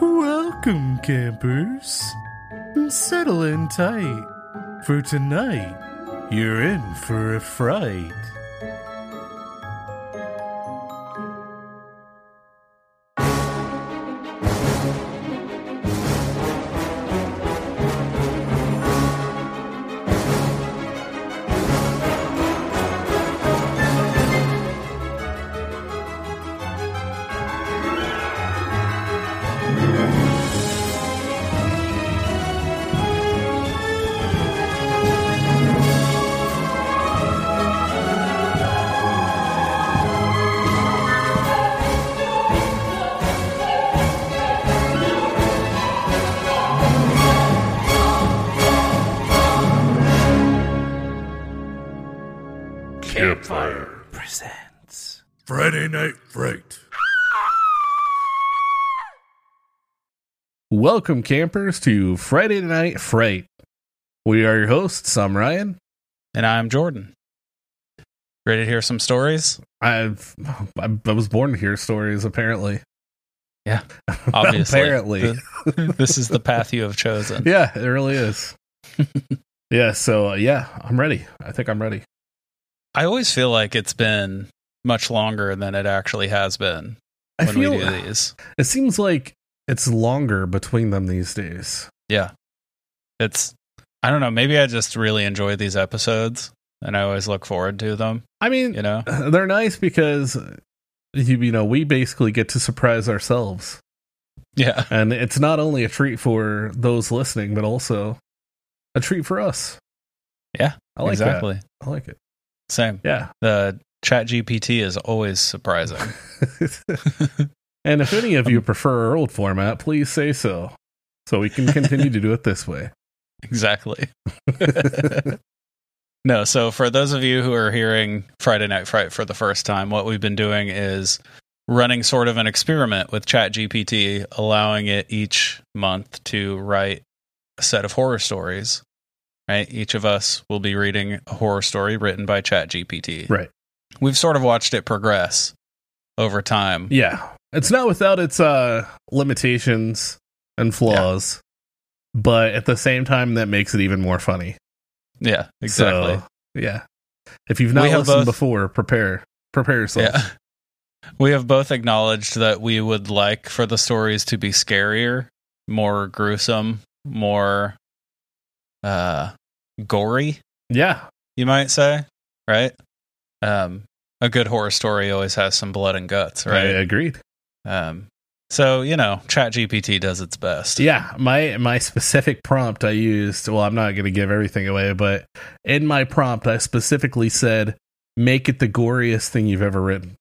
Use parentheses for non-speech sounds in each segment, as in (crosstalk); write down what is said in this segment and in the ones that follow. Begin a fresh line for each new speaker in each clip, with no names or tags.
Welcome, campers. Settle in tight. For tonight, you're in for a fright. Welcome, campers, to Friday Night Fright. We are your hosts. I'm Ryan.
And I'm Jordan. Ready to hear some stories?
I've I, I was born to hear stories. Apparently,
Yeah, (laughs) obviously.
apparently,
Th- this is the path you have chosen. (laughs)
yeah, it really is. (laughs) yeah. So uh, yeah, I'm ready. I think I'm ready.
I always feel like it's been much longer than it actually has been
I
when
feel
we do these. (sighs)
it seems like it's longer between them these days.
Yeah. It's, I don't know, maybe I just really enjoy these episodes and I always look forward to them,
I mean,
you know? (laughs)
they're nice because you, you know we basically get to surprise ourselves
Yeah.
and it's not only a treat for those listening but also a treat for us
Yeah,
i like
exactly.
that i like it
Same.
yeah
The ChatGPT is always surprising. (laughs) (laughs)
and if any of you um, prefer our old format please say so so we can continue to do it this way (laughs)
exactly. (laughs) No, so for those of you who are hearing Friday Night Fright for the first time, what we've been doing is running sort of an experiment with ChatGPT, allowing it each month to write a set of horror stories. Right? Each of us will be reading a horror story written by ChatGPT.
right
We've sort of watched it progress over time.
yeah it's not without its uh limitations and flaws but at the same time that makes it even more funny
Yeah, exactly.
So, yeah. If you've not listened
both-
before, prepare. Prepare yourself.
Yeah. We have both acknowledged that we would like for the stories to be scarier, more gruesome, more uh gory,
Yeah.
you might say, right? Um a good horror story always has some blood and guts,
I
right?
agreed.
Um so, you know, ChatGPT does its best.
Yeah. My my specific prompt I used, well, I'm not gonna give everything away, but in my prompt I specifically said, make it the goriest thing you've ever written.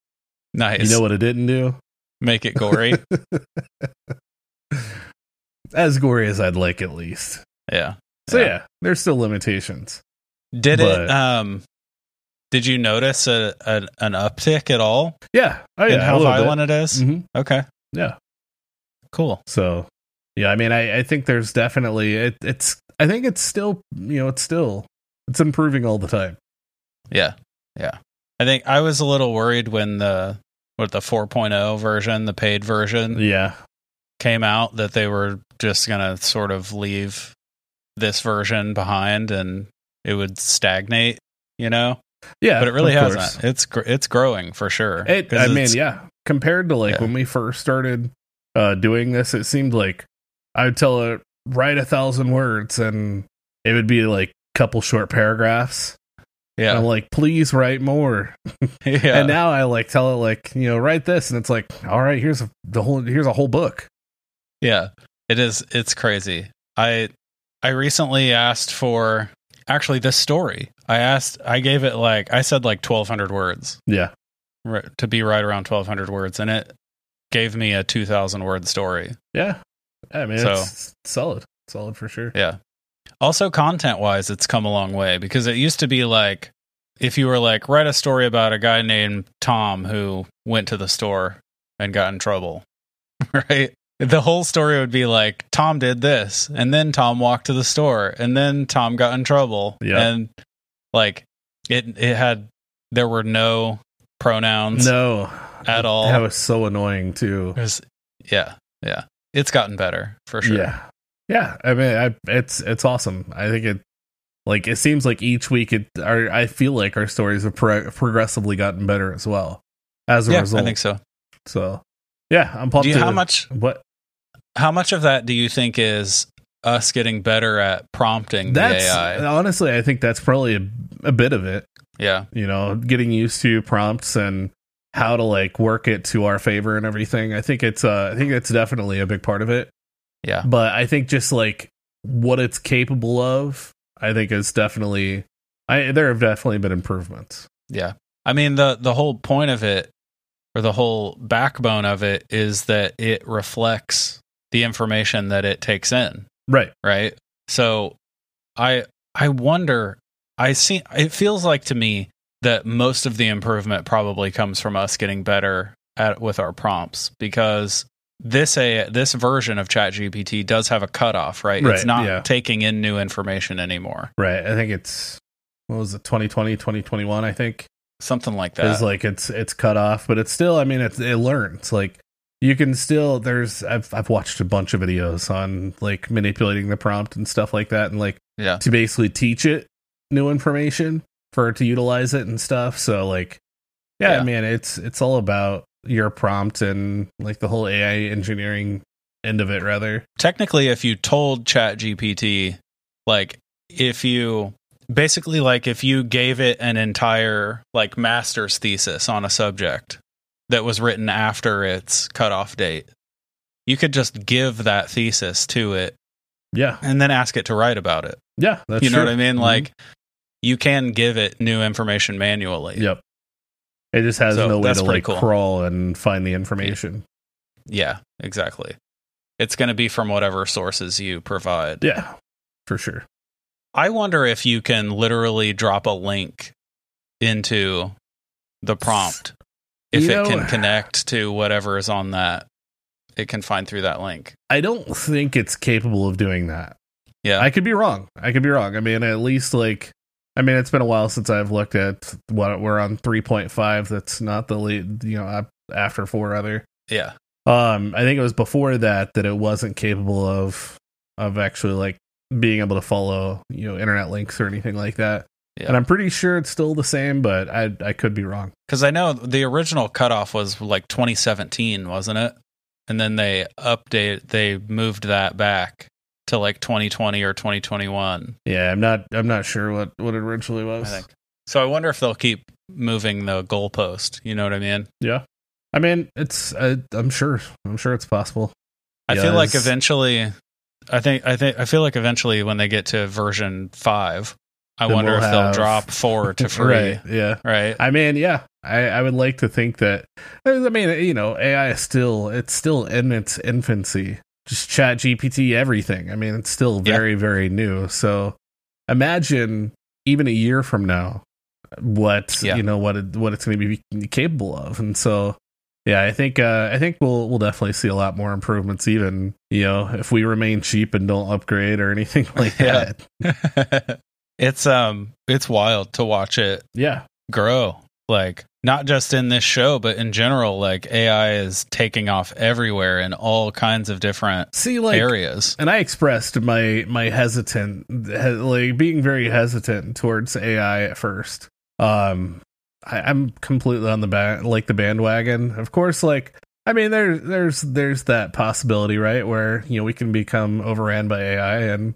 Nice.
You know what it didn't do?
Make it gory. (laughs)
As gory as I'd like at least.
yeah.
So
Yeah.
yeah, there's still limitations.
Did
But-
it um did you notice a, a an uptick at all
Yeah. Oh yeah.
in how violent it is?
hmm
Okay.
Yeah.
Cool.
So, yeah, I mean, I, I think there's definitely it, it's. I think it's still, you know, it's still it's improving all the time.
Yeah. Yeah. I think I was a little worried when the what the 4.0 version, the paid version
Yeah,
came out that they were just going to sort of leave this version behind and it would stagnate, you know?
Yeah,
But it really hasn't.
course.
It's gr- it's growing for sure.
It. I mean, yeah, compared to like
Yeah.
when we first started uh doing this, it seemed like I would tell it write a thousand words, and it would be like a couple short paragraphs. And
Yeah.
I'm like, please write more. (laughs) (laughs)
yeah.
And now I like tell it like, you know, write this, and it's like, all right, here's a, the whole here's a whole book.
Yeah, it is. It's crazy. I I recently asked for actually this story. I asked. I gave it like I said like twelve hundred words
Yeah,
ri- to be right around twelve hundred words, and it gave me a two thousand word story.
yeah. I mean,
So-
it's solid, solid for sure.
Yeah. Also, content wise, it's come a long way because it used to be like if you were like write a story about a guy named Tom who went to the store and got in trouble, (laughs) right? The whole story would be like Tom did this, and then Tom walked to the store, and then Tom got in trouble,
Yeah.
and like it it had there were no pronouns
No,
at all.
That was so annoying too.
Was- yeah, yeah. it's gotten better for sure.
Yeah, yeah. I mean, I, it's it's awesome. I think it like it seems like each week it. Our, I feel like our stories have pro- progressively gotten better as well as a
yeah,
result.
I think so.
So, yeah, I'm pumped.
Do you,
to,
how much
What
how much of that do you think is us getting better at prompting
that's
the AI?
honestly, I think that's probably a, a bit of it.
Yeah.
You know, getting used to prompts and how to like work it to our favor and everything. I think it's uh, I think it's definitely a big part of it.
Yeah.
but I think just like what it's capable of, I think is definitely I there have definitely been improvements.
Yeah. I mean the the whole point of it or the whole backbone of it is that it reflects the information that it takes in,
Right.
right? So I I wonder I see it feels like to me that most of the improvement probably comes from us getting better at with our prompts because this a this version of ChatGPT does have a cutoff, right?
Right,
It's not
yeah.
taking in new information anymore.
Right. I think it's what was it 2020 2021 I think
Something like
is
that.
like it's it's cut off, but it's still I mean it's it learns like you can still there's I've I've watched a bunch of videos on like manipulating the prompt and stuff like that and like
yeah.
to basically teach it new information for it to utilize it and stuff. So like yeah,
Yeah.
man, it's it's all about your prompt and like the whole AI engineering end of it rather.
technically if you told ChatGPT like if you basically like if you gave it an entire like master's thesis on a subject that was written after its cutoff date you could just give that thesis to it
Yeah.
and then ask it to write about it
Yeah, that's
you know
true.
what i mean
Mhm.
like you can give it new information manually
Yep. It just has
So
no way to like
cool.
crawl and find the information.
yeah exactly it's going to be from whatever sources you provide
Yeah. For sure.
I wonder if you can literally drop a link into the prompt. If
You
it
know-
can (sighs) connect to whatever is on that, it can find through that link.
I don't think it's capable of doing that.
Yeah.
I could be wrong. I could be wrong. I mean, at least like, I mean, it's been a while since I've looked at what we're on 3.5. That's not the lead, you know, after four other.
yeah.
Um, I think it was before that that it wasn't capable of of actually like being able to follow, you know, internet links or anything like that.
Yeah.
And I'm pretty sure it's still the same, but I I could be wrong.
Because I know the original cutoff was like 2017, wasn't it? And then they update, they moved that back to like 2020 or 2021.
Yeah, I'm not I'm not sure what what it originally was.
I think. So I wonder if they'll keep moving the goalpost. You know what I mean?
Yeah. I mean, it's I, I'm sure I'm sure it's possible.
I feel like eventually, I think I think I feel like eventually when they get to version five, I wonder
we'll
if they'll drop four to (laughs) free.
right. Yeah.
right.
I mean, yeah. I, I would like to think that I mean, you know, AI is still it's still in its infancy. Just ChatGPT everything. I mean, it's still
Yeah.
very, very new. So imagine even a year from now what
Yeah.
you know what it, what it's going to be capable of. And so yeah, I think uh, I think we'll we'll definitely see a lot more improvements even, you know, if we remain cheap and don't upgrade or anything (laughs) like that. (laughs)
it's um, it's wild to watch it
Yeah.
grow. Like not just in this show, but in general, like AI is taking off everywhere in all kinds of different
See like
areas.
and I expressed my my hesitant, he- like being very hesitant towards AI at first. Um, I, I'm completely on the ba- like the bandwagon. Of course, like I mean, there's there's there's that possibility, right, where you know we can become overran by AI, and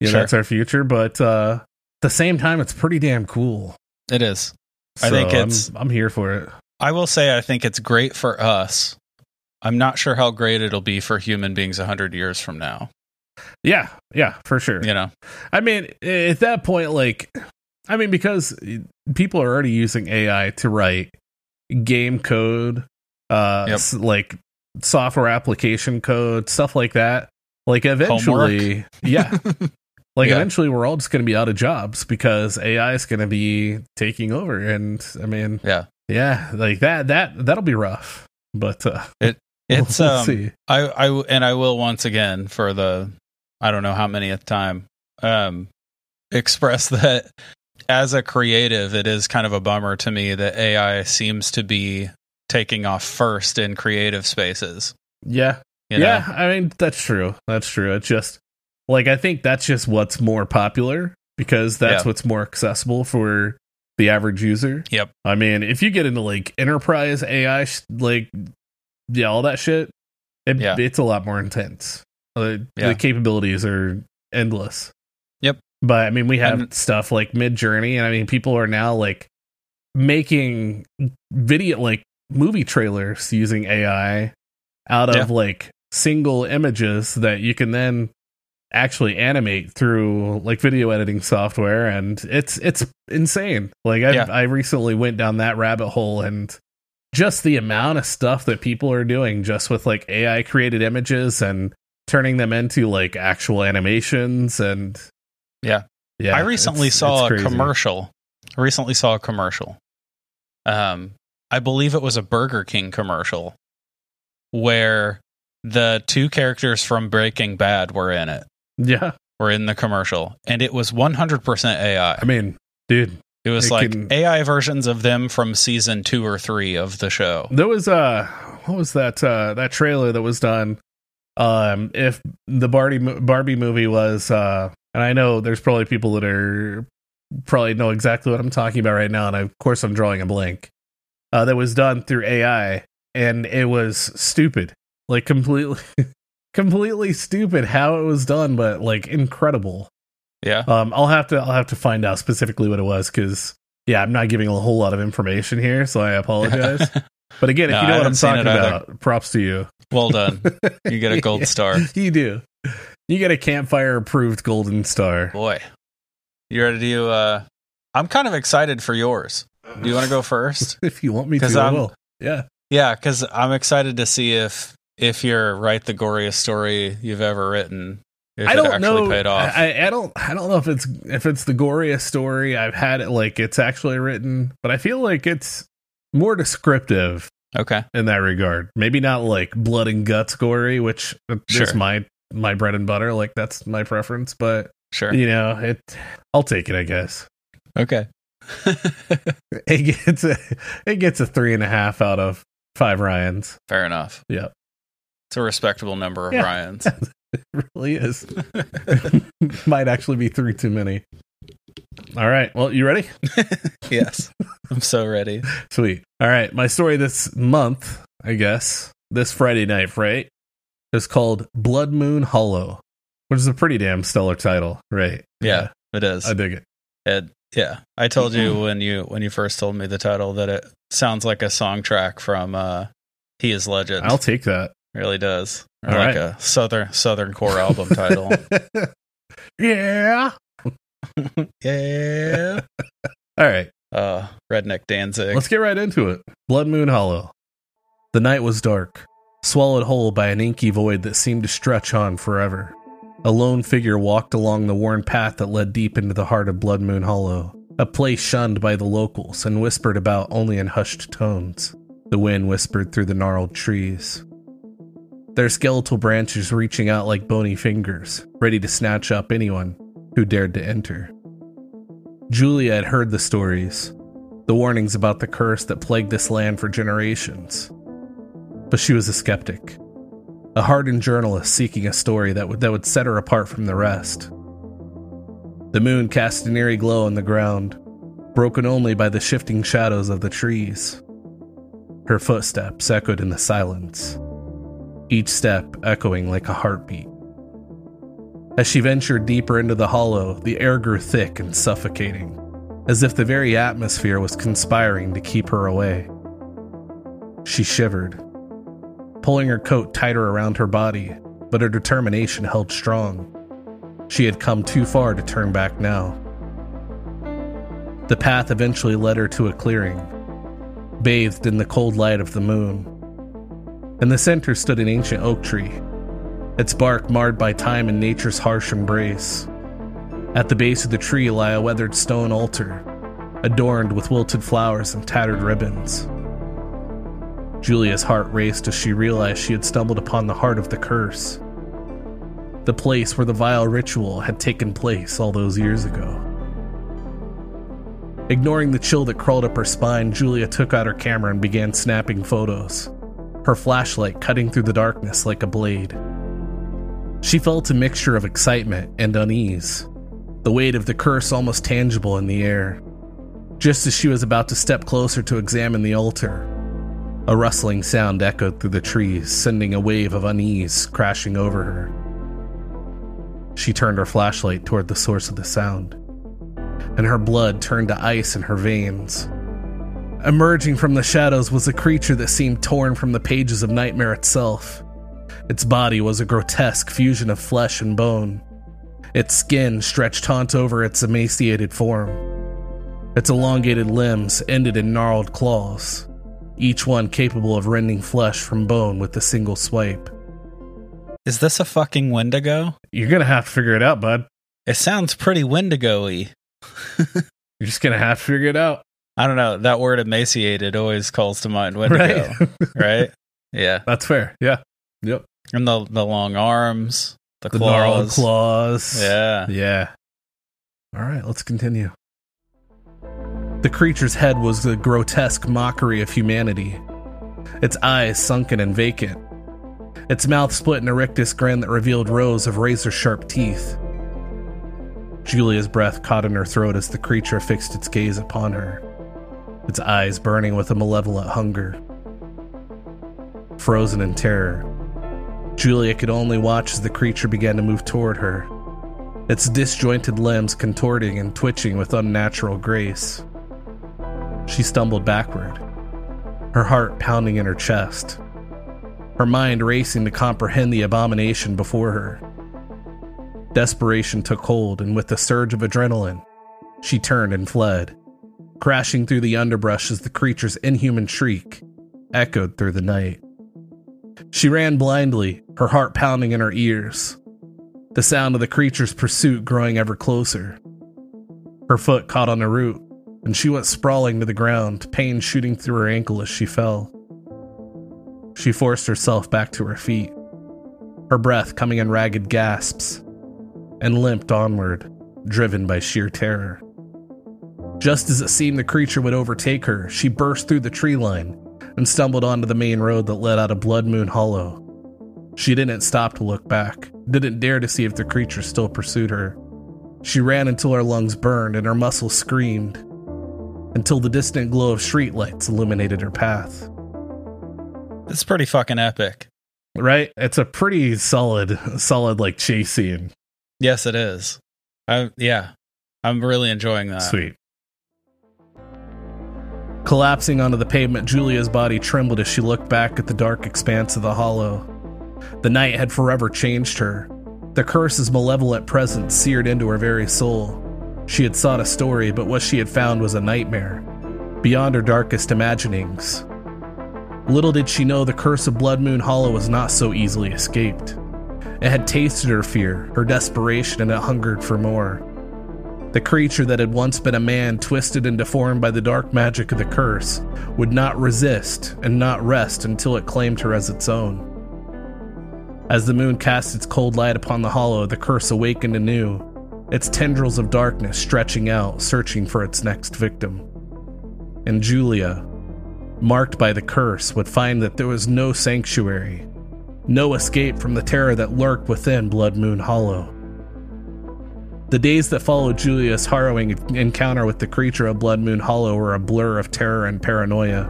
know
Sure.
that's our future. But uh, at the same time, it's pretty damn cool.
It is. I
So
think
I'm-
it's-
I'm, here for it.
I will say I think it's great for us. I'm not sure how great it'll be for human beings 100 years from now.
Yeah, yeah, for sure.
You know.
I mean, at that point, like, I mean, because people are already using AI to write game code, uh,
Yep.
like software application code, stuff like that. Like, eventually, yeah, (laughs) like
Yeah.
eventually, we're all just going to be out of jobs because AI is going to be taking over. And I mean,
Yeah.
yeah, like that, that that'll be rough. But uh, it (laughs)
It's
we'll
um
see.
I I and I will once again for the I don't know how many at time um express (laughs) that as a creative it is kind of a bummer to me that AI seems to be taking off first in creative spaces.
Yeah,
You know?
yeah, I mean that's true. That's true. It's just like I think that's just what's more popular because that's
Yeah.
what's more accessible for the average user.
Yep.
I mean, if you get into like enterprise AI, sh- like yeah, all that shit, it,
Yeah.
it's a lot more intense. Uh,
Yeah.
The capabilities are endless.
Yep.
But I mean, we have
And-
stuff like Midjourney, and I mean, people are now like making video, like movie trailers using AI out of
Yeah.
like single images that you can then actually animate through like video editing software and it's it's insane like I
Yeah.
I recently went down that rabbit hole and just the amount of stuff that people are doing just with like AI created images and turning them into like actual animations and
Yeah.
yeah
I recently
it's-
saw
it's
a commercial. I recently saw a commercial. Um, I believe it was a Burger King commercial where the two characters from Breaking Bad were in it.
yeah
Were in the commercial, and it was 100% AI.
I mean dude
It was
it
like
can-
AI versions of them from season two or three of the show.
There was uh what was that uh that trailer that was done um if the Barbie Barbie movie was uh and I know there's probably people that are probably know exactly what I'm talking about right now and I, of course I'm drawing a blank. Uh that was done through AI and it was stupid. Like completely (laughs) completely stupid how it was done but like incredible.
Yeah.
Um, I'll have to I'll have to find out specifically what it was because yeah, I'm not giving a whole lot of information here, so I apologize. (laughs) but again, if
No,
you know what I'm talking about, props to you.
well done. (laughs) You get a gold
Yeah,
star.
You do. You get a campfire approved golden star.
Boy. You ready to do, uh, I'm kind of excited for yours. Do you want to go first?
If you want me to,
'Cause
I
I'm-
will. Yeah.
Yeah, because I'm excited to see if if you're write the goriest story you've ever written. If
I don't
actually
know.
paid off.
I, I don't. I don't know if it's if it's the goriest story I've had it like it's actually written, but I feel like it's more descriptive
okay.
in that regard. Maybe not like blood and guts gory, which
Sure.
is my my bread and butter. Like that's my preference, but
Sure.
you know, it. I'll take it. I guess
Okay. (laughs)
it gets a it gets a three and a half out of five Ryans.
Fair enough.
Yeah,
It's a respectable number of
Yeah.
Ryans. (laughs)
it really is. (laughs) Might actually be three too many. All right. Well, you ready? (laughs)
yes. I'm so ready.
Sweet. All right. My story this month, I guess, this Friday night, right, is called Blood Moon Hollow, which is a pretty damn stellar title, right?
Yeah, it is.
I dig it.
It, yeah. I told you when you when you first told me the title that it sounds like a song track from uh He is Legend.
I'll take that.
Really does. Or
All
like
right.
a southern southern core album title. (laughs)
yeah. (laughs)
yeah.
All right.
Uh Redneck Danzig.
Let's get right into it. Blood Moon Hollow. The night was dark, swallowed whole by an inky void that seemed to stretch on forever. A lone figure walked along the worn path that led deep into the heart of Blood Moon Hollow, a place shunned by the locals and whispered about only in hushed tones. The wind whispered through the gnarled trees. Their skeletal branches reaching out like bony fingers, ready to snatch up anyone who dared to enter. Julia had heard the stories, the warnings about the curse that plagued this land for generations. But she was a skeptic, a hardened journalist seeking a story that would, that would set her apart from the rest. The moon cast an eerie glow on the ground, broken only by the shifting shadows of the trees. Her footsteps echoed in the silence, each step echoing like a heartbeat. As she ventured deeper into the hollow, the air grew thick and suffocating as if the very atmosphere was conspiring to keep her away. She shivered, pulling her coat tighter around her body, but her determination held strong. She had come too far to turn back now. The path eventually led her to a clearing, bathed in the cold light of the moon. In the center stood an ancient oak tree, its bark marred by time and nature's harsh embrace. At the base of the tree lay a weathered stone altar, adorned with wilted flowers and tattered ribbons. Julia's heart raced as she realized she had stumbled upon the heart of the curse. The place where the vile ritual had taken place all those years ago. Ignoring the chill that crawled up her spine, Julia took out her camera and began snapping photos. Her flashlight cutting through the darkness like a blade. She felt a mixture of excitement and unease, the weight of the curse almost tangible in the air. Just as she was about to step closer to examine the altar, a rustling sound echoed through the trees, sending a wave of unease crashing over her. She turned her flashlight toward the source of the sound, and her blood turned to ice in her veins. Emerging from the shadows was a creature that seemed torn from the pages of Nightmare itself. Its body was a grotesque fusion of flesh and bone. Its skin stretched taut over its emaciated form. Its elongated limbs ended in gnarled claws, each one capable of rending flesh from bone with a single swipe.
Is this a fucking Wendigo?
You're gonna have to figure it out, bud.
It sounds pretty Wendigo y. (laughs)
You're just gonna have to figure it out.
I don't know. That word emaciated always calls to mind Wendigo. Right? right? (laughs) Yeah.
That's fair. Yeah. Yep.
And the the long arms, the,
The
claws.
gnarled claws.
Yeah.
Yeah. All right, let's continue. The creature's head was a grotesque mockery of humanity, its eyes sunken and vacant, its mouth split in a rictus grin that revealed rows of razor sharp teeth. Julia's breath caught in her throat as the creature fixed its gaze upon her, its eyes burning with a malevolent hunger. Frozen in terror, Julia could only watch as the creature began to move toward her, its disjointed limbs contorting and twitching with unnatural grace. She stumbled backward, her heart pounding in her chest, her mind racing to comprehend the abomination before her. Desperation took hold, and with a surge of adrenaline, she turned and fled, crashing through the underbrush as the creature's inhuman shriek echoed through the night. She ran blindly, her heart pounding in her ears, the sound of the creature's pursuit growing ever closer. Her foot caught on a root, and she went sprawling to the ground, pain shooting through her ankle as she fell. She forced herself back to her feet, her breath coming in ragged gasps, and limped onward, driven by sheer terror. Just as it seemed the creature would overtake her, she burst through the tree line and stumbled onto the main road that led out of Blood Moon Hollow. She didn't stop to look back, didn't dare to see if the creature still pursued her. She ran until her lungs burned and her muscles screamed, until the distant glow of streetlights illuminated her path.
It's pretty fucking epic.
Right? It's a pretty solid, solid like chase scene.
Yes, it is. I yeah. I'm really enjoying that.
Sweet. Collapsing onto the pavement, Julia's body trembled as she looked back at the dark expanse of the hollow. The night had forever changed her. The curse's malevolent presence seared into her very soul. She had sought a story, but what she had found was a nightmare, beyond her darkest imaginings. Little did she know the curse of Blood Moon Hollow was not so easily escaped. It had tasted her fear, her desperation, and it hungered for more. The creature that had once been a man, twisted and deformed by the dark magic of the curse, would not resist and not rest until it claimed her as its own. As the moon cast its cold light upon the hollow, the curse awakened anew, its tendrils of darkness stretching out, searching for its next victim. And Julia, marked by the curse, would find that there was no sanctuary, no escape from the terror that lurked within Blood Moon Hollow. The days that followed Julia's harrowing encounter with the creature of Blood Moon Hollow were a blur of terror and paranoia.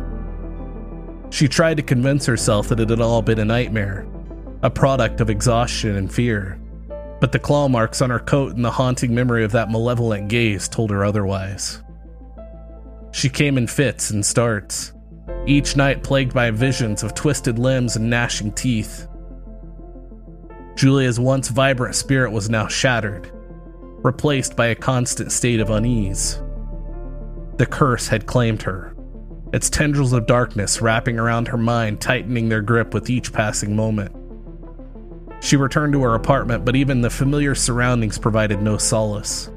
She tried to convince herself that it had all been a nightmare, a product of exhaustion and fear, but the claw marks on her coat and the haunting memory of that malevolent gaze told her otherwise. She came in fits and starts, each night plagued by visions of twisted limbs and gnashing teeth. Julia's once vibrant spirit was now shattered, replaced by a constant state of unease. The curse had claimed her, its tendrils of darkness wrapping around her mind, tightening their grip with each passing moment. She returned to her apartment, but even the familiar surroundings provided no solace.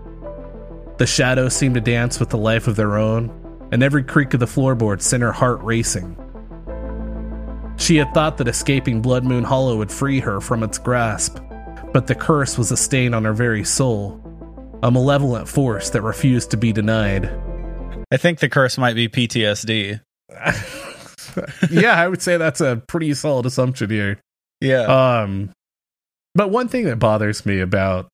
The shadows seemed to dance with the life of their own, and every creak of the floorboard sent her heart racing. She had thought that escaping Blood Moon Hollow would free her from its grasp, but the curse was a stain on her very soul, a malevolent force that refused to be denied.
I think the curse might be PTSD. (laughs)
yeah, I would say that's a pretty solid assumption here.
yeah.
Um, but one thing that bothers me about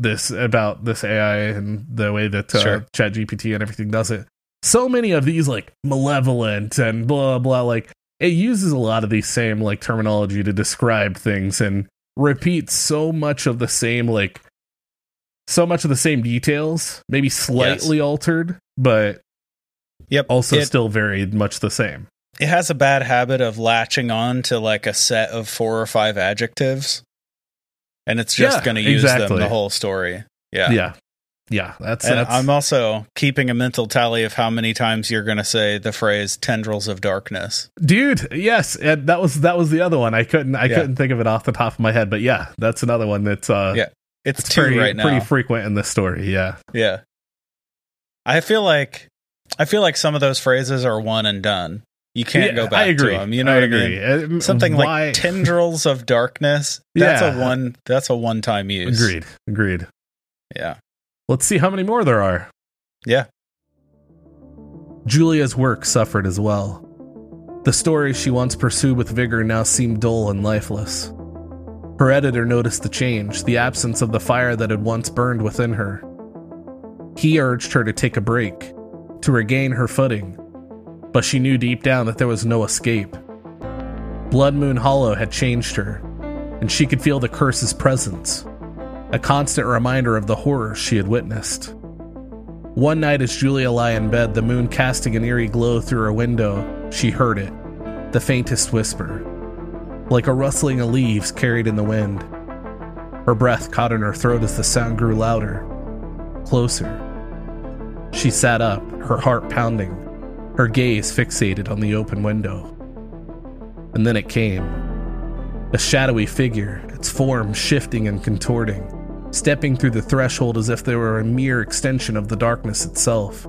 this about this AI and the way that uh,
Sure.
ChatGPT and everything does it, so many of these like malevolent and blah blah like it uses a lot of these same like terminology to describe things and repeats so much of the same like so much of the same details, maybe slightly altered, but
yep.
also
it,
still very much the same.
it has a bad habit of latching on to like a set of four or five adjectives, and it's just
Yeah,
going to use them the whole story. Yeah.
Yeah. Yeah, that's,
And
that's
I'm also keeping a mental tally of how many times you're going to say the phrase "tendrils of darkness."
dude yes and that was that was the other one i couldn't i
Yeah.
couldn't think of it off the top of my head but yeah that's another one that's uh
Yeah, It's,
it's
two
pretty
right now.
pretty frequent in this story yeah
yeah. I feel like I feel like some of those phrases are one and done. You can't
Yeah,
go back to them. You know
I
what
agree.
I mean?
Uh,
Something
why-
like tendrils of darkness. (laughs) That's
Yeah.
a one. That's a one-time use.
agreed agreed
Yeah.
let's see how many more there are
Yeah.
julia's work suffered as well the stories she once pursued with vigor now seemed dull and lifeless her editor noticed the change the absence of the fire that had once burned within her he urged her to take a break to regain her footing but she knew deep down that there was no escape. Blood Moon Hollow had changed her, and she could feel the curse's presence, a constant reminder of the horrors she had witnessed. One night, as Julia lay in bed, the moon casting an eerie glow through her window, she heard it, the faintest whisper, like a rustling of leaves carried in the wind. Her breath caught in her throat as the sound grew louder, closer. She sat up, her heart pounding, her gaze fixated on the open window. And then it came. A shadowy figure, its form shifting and contorting, stepping through the threshold as if they were a mere extension of the darkness itself.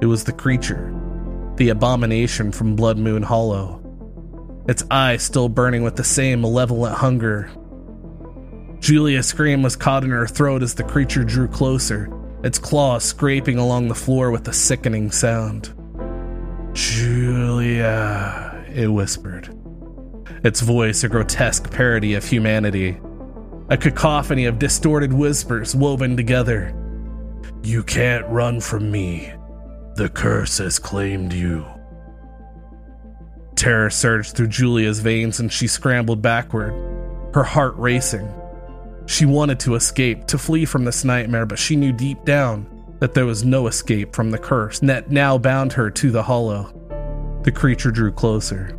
It was the creature, the abomination from Blood Moon Hollow, its eyes still burning with the same malevolent hunger. Julia's scream was caught in her throat as the creature drew closer, its claws scraping along the floor with a sickening sound. Julia, it whispered. Its voice a grotesque parody of humanity, a cacophony of distorted whispers woven together. You can't run from me. The curse has claimed you. Terror surged through Julia's veins and she scrambled backward, her heart racing. She wanted to escape, to flee from this nightmare, but she knew deep down that there was no escape from the curse that now bound her to the hollow. The creature drew closer,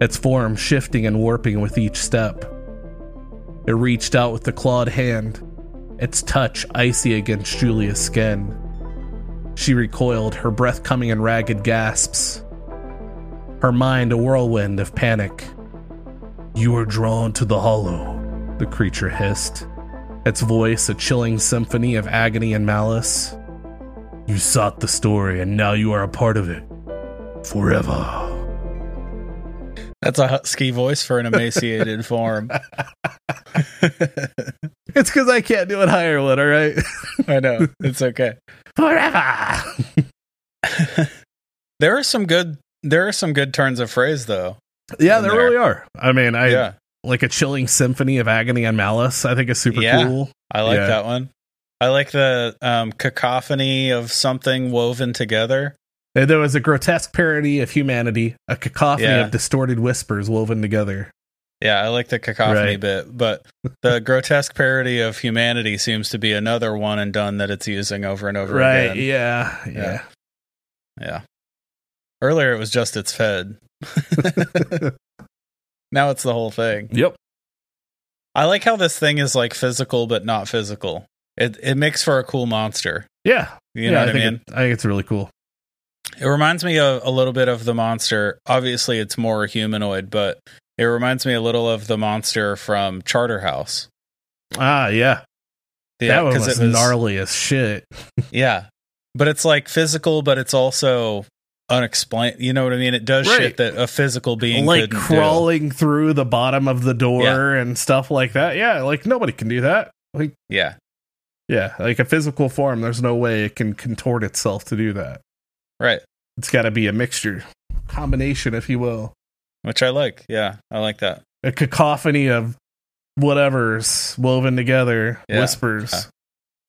its form shifting and warping with each step. It reached out with the clawed hand, its touch icy against Julia's skin. She recoiled, her breath coming in ragged gasps, her mind a whirlwind of panic. You are drawn to the hollow, the creature hissed, its voice a chilling symphony of agony and malice. You sought the story, and now you are a part of it. Forever.
That's a husky voice for an emaciated form. (laughs)
It's because I can't do it higher, one, all right?
I know. It's okay. (laughs)
Forever. (laughs)
There are some good there are some good turns of phrase though.
yeah, there,
there.
really are. I mean, I
yeah.
like a chilling symphony of agony and malice. I think is super
Yeah.
cool.
I like
Yeah.
that one. I like the um, cacophony of something woven together.
There was a grotesque parody of humanity, a cacophony
Yeah.
of distorted whispers woven together.
Yeah, I like the cacophony
Right.
bit, but (laughs) the grotesque parody of humanity seems to be another one and done that it's using over and over
right?
again.
Yeah. Yeah.
Yeah. Yeah. Earlier it was just its fed. (laughs) now it's the whole thing.
yep.
I like how this thing is like physical but not physical. It it makes for a cool monster.
Yeah.
You
yeah,
know what I,
think
mean?
It, I think it's really cool.
It reminds me of a little bit of the monster. Obviously, it's more humanoid, but it reminds me a little of the monster from Charterhouse.
Ah, yeah.
Yeah,
that one
'cause
was,
it
gnarly as shit. (laughs)
Yeah, but it's like physical, but it's also unexplained. You know what I mean? It does
Right.
shit that a physical being
like crawling through the bottom of the door and stuff like that. Yeah, like nobody can do that. Like.
Yeah,
yeah, like a physical form, there's no way it can contort itself to do that.
right.
It's got to be a mixture. combination, if you will.
Which I like. Yeah, I like that.
A cacophony of whatever's woven together,
Yeah.
whispers.
Yeah.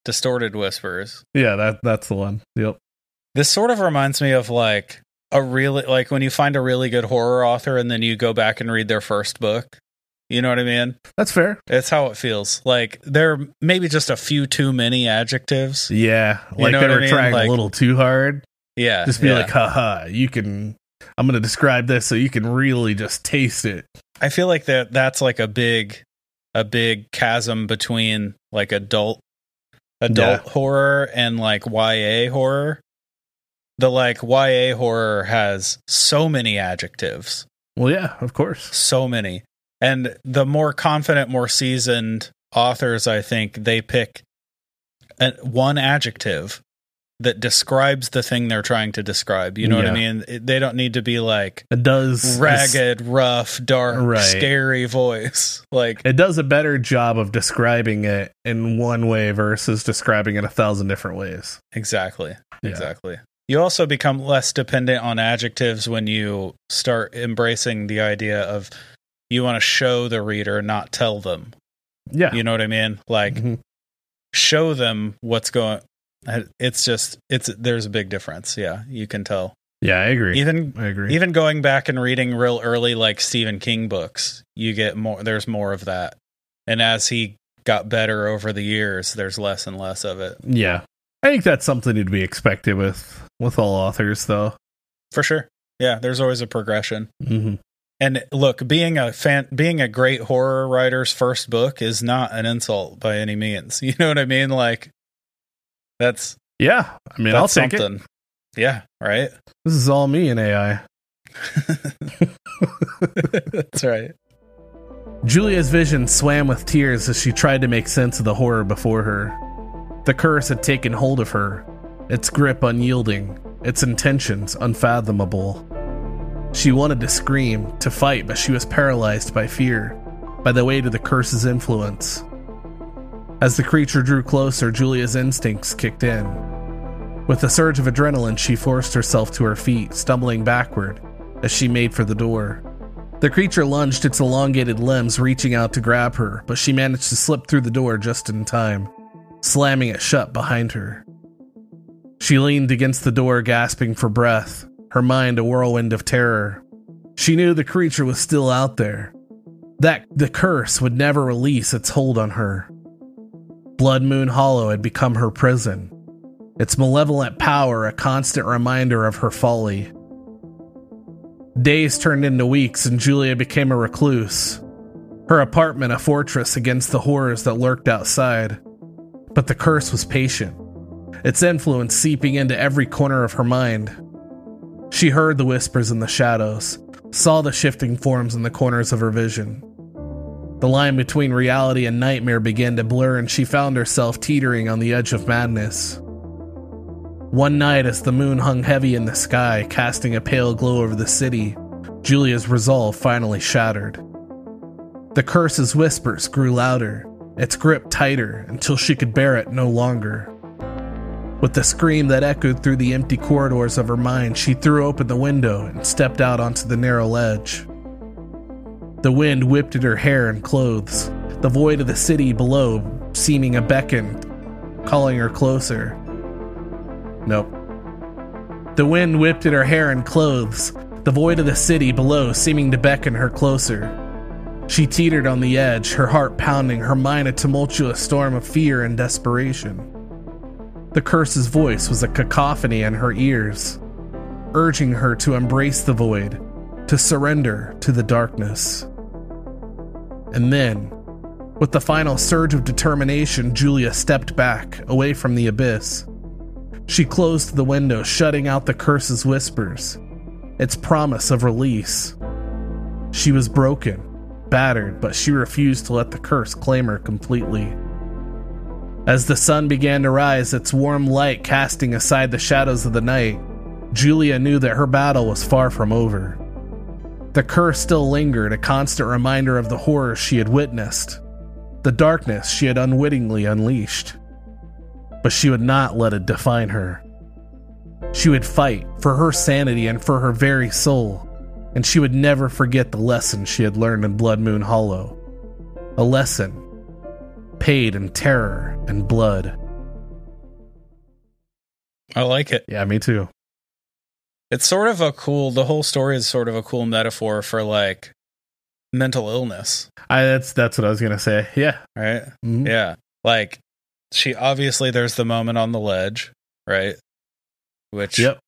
Distorted whispers.
Yeah, that that's the one. Yep.
This sort of reminds me of like a really like when you find a really good horror author and then you go back and read their first book. You know what I mean?
That's fair.
It's how it feels. Like there are maybe just a few too many adjectives.
Yeah.
You
Like
know
they
I
were
mean?
trying
Like-
a little too hard.
Yeah.
Just be
yeah.
like, haha, you can I'm gonna describe this so you can really just taste it.
I feel like that that's like a big a big chasm between like adult adult horror and like YA horror. The like YA horror has so many adjectives,
Well yeah, of course.
so many. And the more confident, more seasoned authors, I think they pick an, one adjective that describes the thing they're trying to describe. You know what I mean? It- they don't need to be like
It does
ragged, rough, dark,
Right.
scary voice. (laughs) Like
it does a better job of describing it in one way versus describing it a thousand different ways.
exactly,
Yeah.
exactly. You also become less dependent on adjectives when you start embracing the idea of you want to show the reader, not tell them.
Yeah.
You know what I mean? Like
Mhm.
show them what's going. It's just it's there's a big difference. Yeah, you can tell.
Yeah, I agree.
Even
I agree.
even going back and reading real early like Stephen King books, you get more. There's more of that, and as he got better over the years, there's less and less of it
yeah. I think that's something to be expected with with all authors though.
for sure. Yeah, there's always a progression.
hmm
And look, being a fan, being a great horror writer's first book is not an insult by any means. (laughs) You know what I mean? Like that's
Yeah. I mean, I'll take it.
something. Yeah, right.
This is all me and AI. (laughs) (laughs)
that's right.
Julia's vision swam with tears as she tried to make sense of the horror before her. The curse had taken hold of her, its grip unyielding, its intentions unfathomable. She wanted to scream, to fight, but she was paralyzed by fear, by the weight of the curse's influence. As the creature drew closer, Julia's instincts kicked in. With a surge of adrenaline, she forced herself to her feet, stumbling backward as she made for the door. The creature lunged its elongated limbs, reaching out to grab her, but she managed to slip through the door just in time, slamming it shut behind her. She leaned against the door, gasping for breath, her mind a whirlwind of terror. She knew the creature was still out there, that the curse would never release its hold on her. Blood Moon Hollow had become her prison, its malevolent power a constant reminder of her folly. Days turned into weeks, and Julia became a recluse. Her apartment a fortress against the horrors that lurked outside. But the curse was patient, its influence seeping into every corner of her mind. She heard the whispers in the shadows, saw the shifting forms in the corners of her vision. The line between reality and nightmare began to blur, and she found herself teetering on the edge of madness. One night, as the moon hung heavy in the sky, casting a pale glow over the city, Julia's resolve finally shattered. The curse's whispers grew louder, its grip tighter, until she could bear it no longer. With a scream that echoed through the empty corridors of her mind, she threw open the window and stepped out onto the narrow ledge. The wind whipped at her hair and clothes, the void of the city below seeming a beckon, calling her closer. Nope. The wind whipped at her hair and clothes, the void of the city below seeming to beckon her closer. She teetered on the edge, her heart pounding, her mind a tumultuous storm of fear and desperation. The curse's voice was a cacophony in her ears, urging her to embrace the void, to surrender to the darkness. And then, with the final surge of determination, Julia stepped back, away from the abyss. She closed the window, shutting out the curse's whispers, its promise of release. She was broken, battered, but she refused to let the curse claim her completely. As the sun began to rise, its warm light casting aside the shadows of the night, Julia knew that her battle was far from over. The curse still lingered, a constant reminder of the horrors she had witnessed, the darkness she had unwittingly unleashed. But she would not let it define her. She would fight for her sanity and for her very soul, and she would never forget the lesson she had learned in Blood Moon Hollow. A lesson paid in terror and blood.
I like it.
Yeah, me too.
It's sort of a cool. The whole story is sort of a cool metaphor for like mental illness,
I that's that's what I was gonna say. Yeah.
right?
Mhm.
Yeah. Like she obviously there's the moment on the ledge, right? Which
Yep.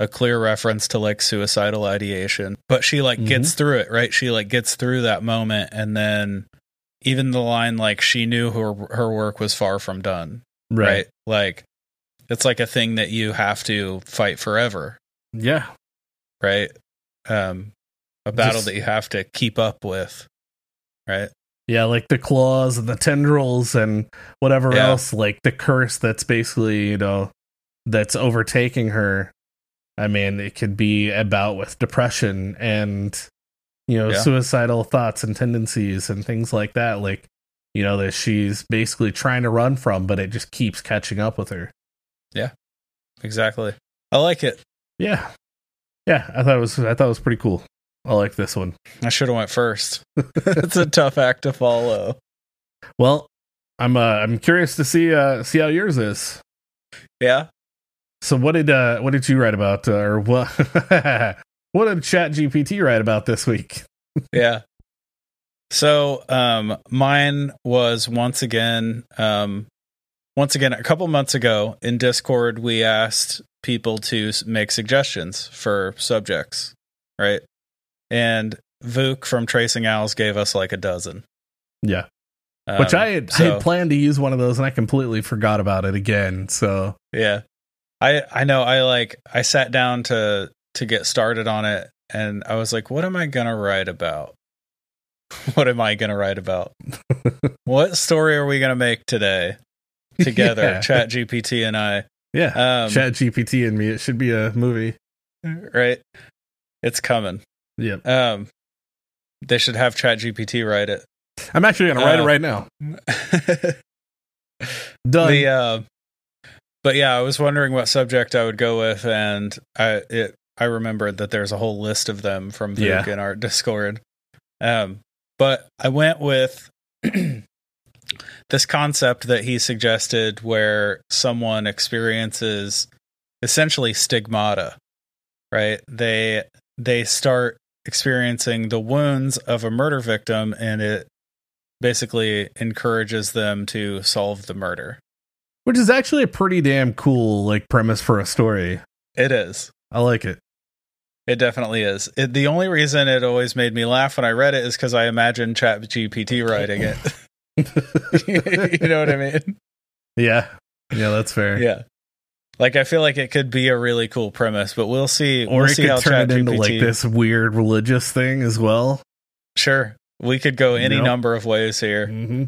a clear reference to like suicidal ideation. But she like gets through it, right? She like gets through that moment and then even the line like she knew her her work was far from done, right?
Right.
Like it's like a thing that you have to fight forever,
Yeah.
right? Um a battle
Just-
that you have to keep up with, right?
Yeah, like the claws and the tendrils and whatever
Yeah.
else, like the curse that's basically, you know, that's overtaking her. I mean, it could be about with depression and, you know,
Yeah.
suicidal thoughts and tendencies and things like that. Like, you know, that she's basically trying to run from, but it just keeps catching up with her.
Yeah, exactly. I like it.
Yeah. Yeah, I thought it was I thought it was pretty cool. I like this one.
I should have went first. (laughs) it's a tough act to follow.
Well, I'm uh I'm curious to see uh see how yours is.
Yeah.
So what did uh what did you write about uh, or what (laughs) what did ChatGPT write about this week? (laughs)
yeah. So, um, mine was once again, um, once again, a couple months ago in Discord, we asked people to make suggestions for subjects, right? And Vuk from Tracing Owls gave us like a dozen.
Yeah. Which
Um,
I had, I had planned to use one of those and I completely forgot about it again. So
Yeah. I I know I like I sat down to to get started on it and I was like what am I going to write about? (laughs) What am I going to write about? (laughs) what story are we going to make today (laughs) together
Yeah.
Chat GPT and I?
yeah.
Um
Chat GPT and me. It should be a movie.
right? It's coming.
Yep.
Um they should have ChatGPT write it.
I'm actually gonna write
Uh,
it right now. Done.
the uh, but yeah, I was wondering what subject I would go with, and I it I remembered that there's a whole list of them from Vuk
Yeah.
in our Discord. Um, but I went with (clears throat) this concept that he suggested, where someone experiences essentially stigmata, right? They they start experiencing the wounds of a murder victim, and it basically encourages them to solve the murder.
Which is actually a pretty damn cool like premise for a story.
It is.
I like it.
It definitely is. It, the only reason it always made me laugh when I read it is because I imagined ChatGPT writing it. (laughs) (laughs) you know what I mean?
Yeah. Yeah, that's fair.
Yeah. Like I feel like it could be a really cool premise, but we'll see.
Or
we'll
it
see
could turn it into like this weird religious thing as well.
Sure, we could go any
Yep.
number of ways here.
Mm-hmm.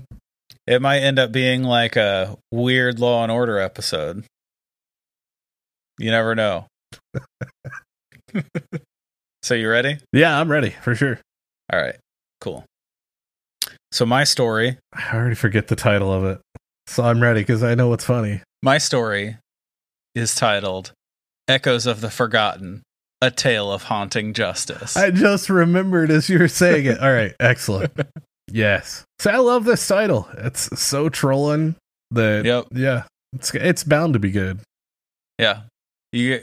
It might end up being like a weird Law and Order episode. You never know. (laughs) so you ready?
Yeah, I'm ready for sure.
All right. Cool. So my story
I already forget the title of it. So I'm ready because I know what's funny.
My story is titled Echoes of the Forgotten A Tale of Haunting Justice.
I just remembered as you were saying it. All right, excellent. (laughs) Yes. So I love this title. It's so trolling that
Yep.
yeah, it's it's bound to be good.
yeah. You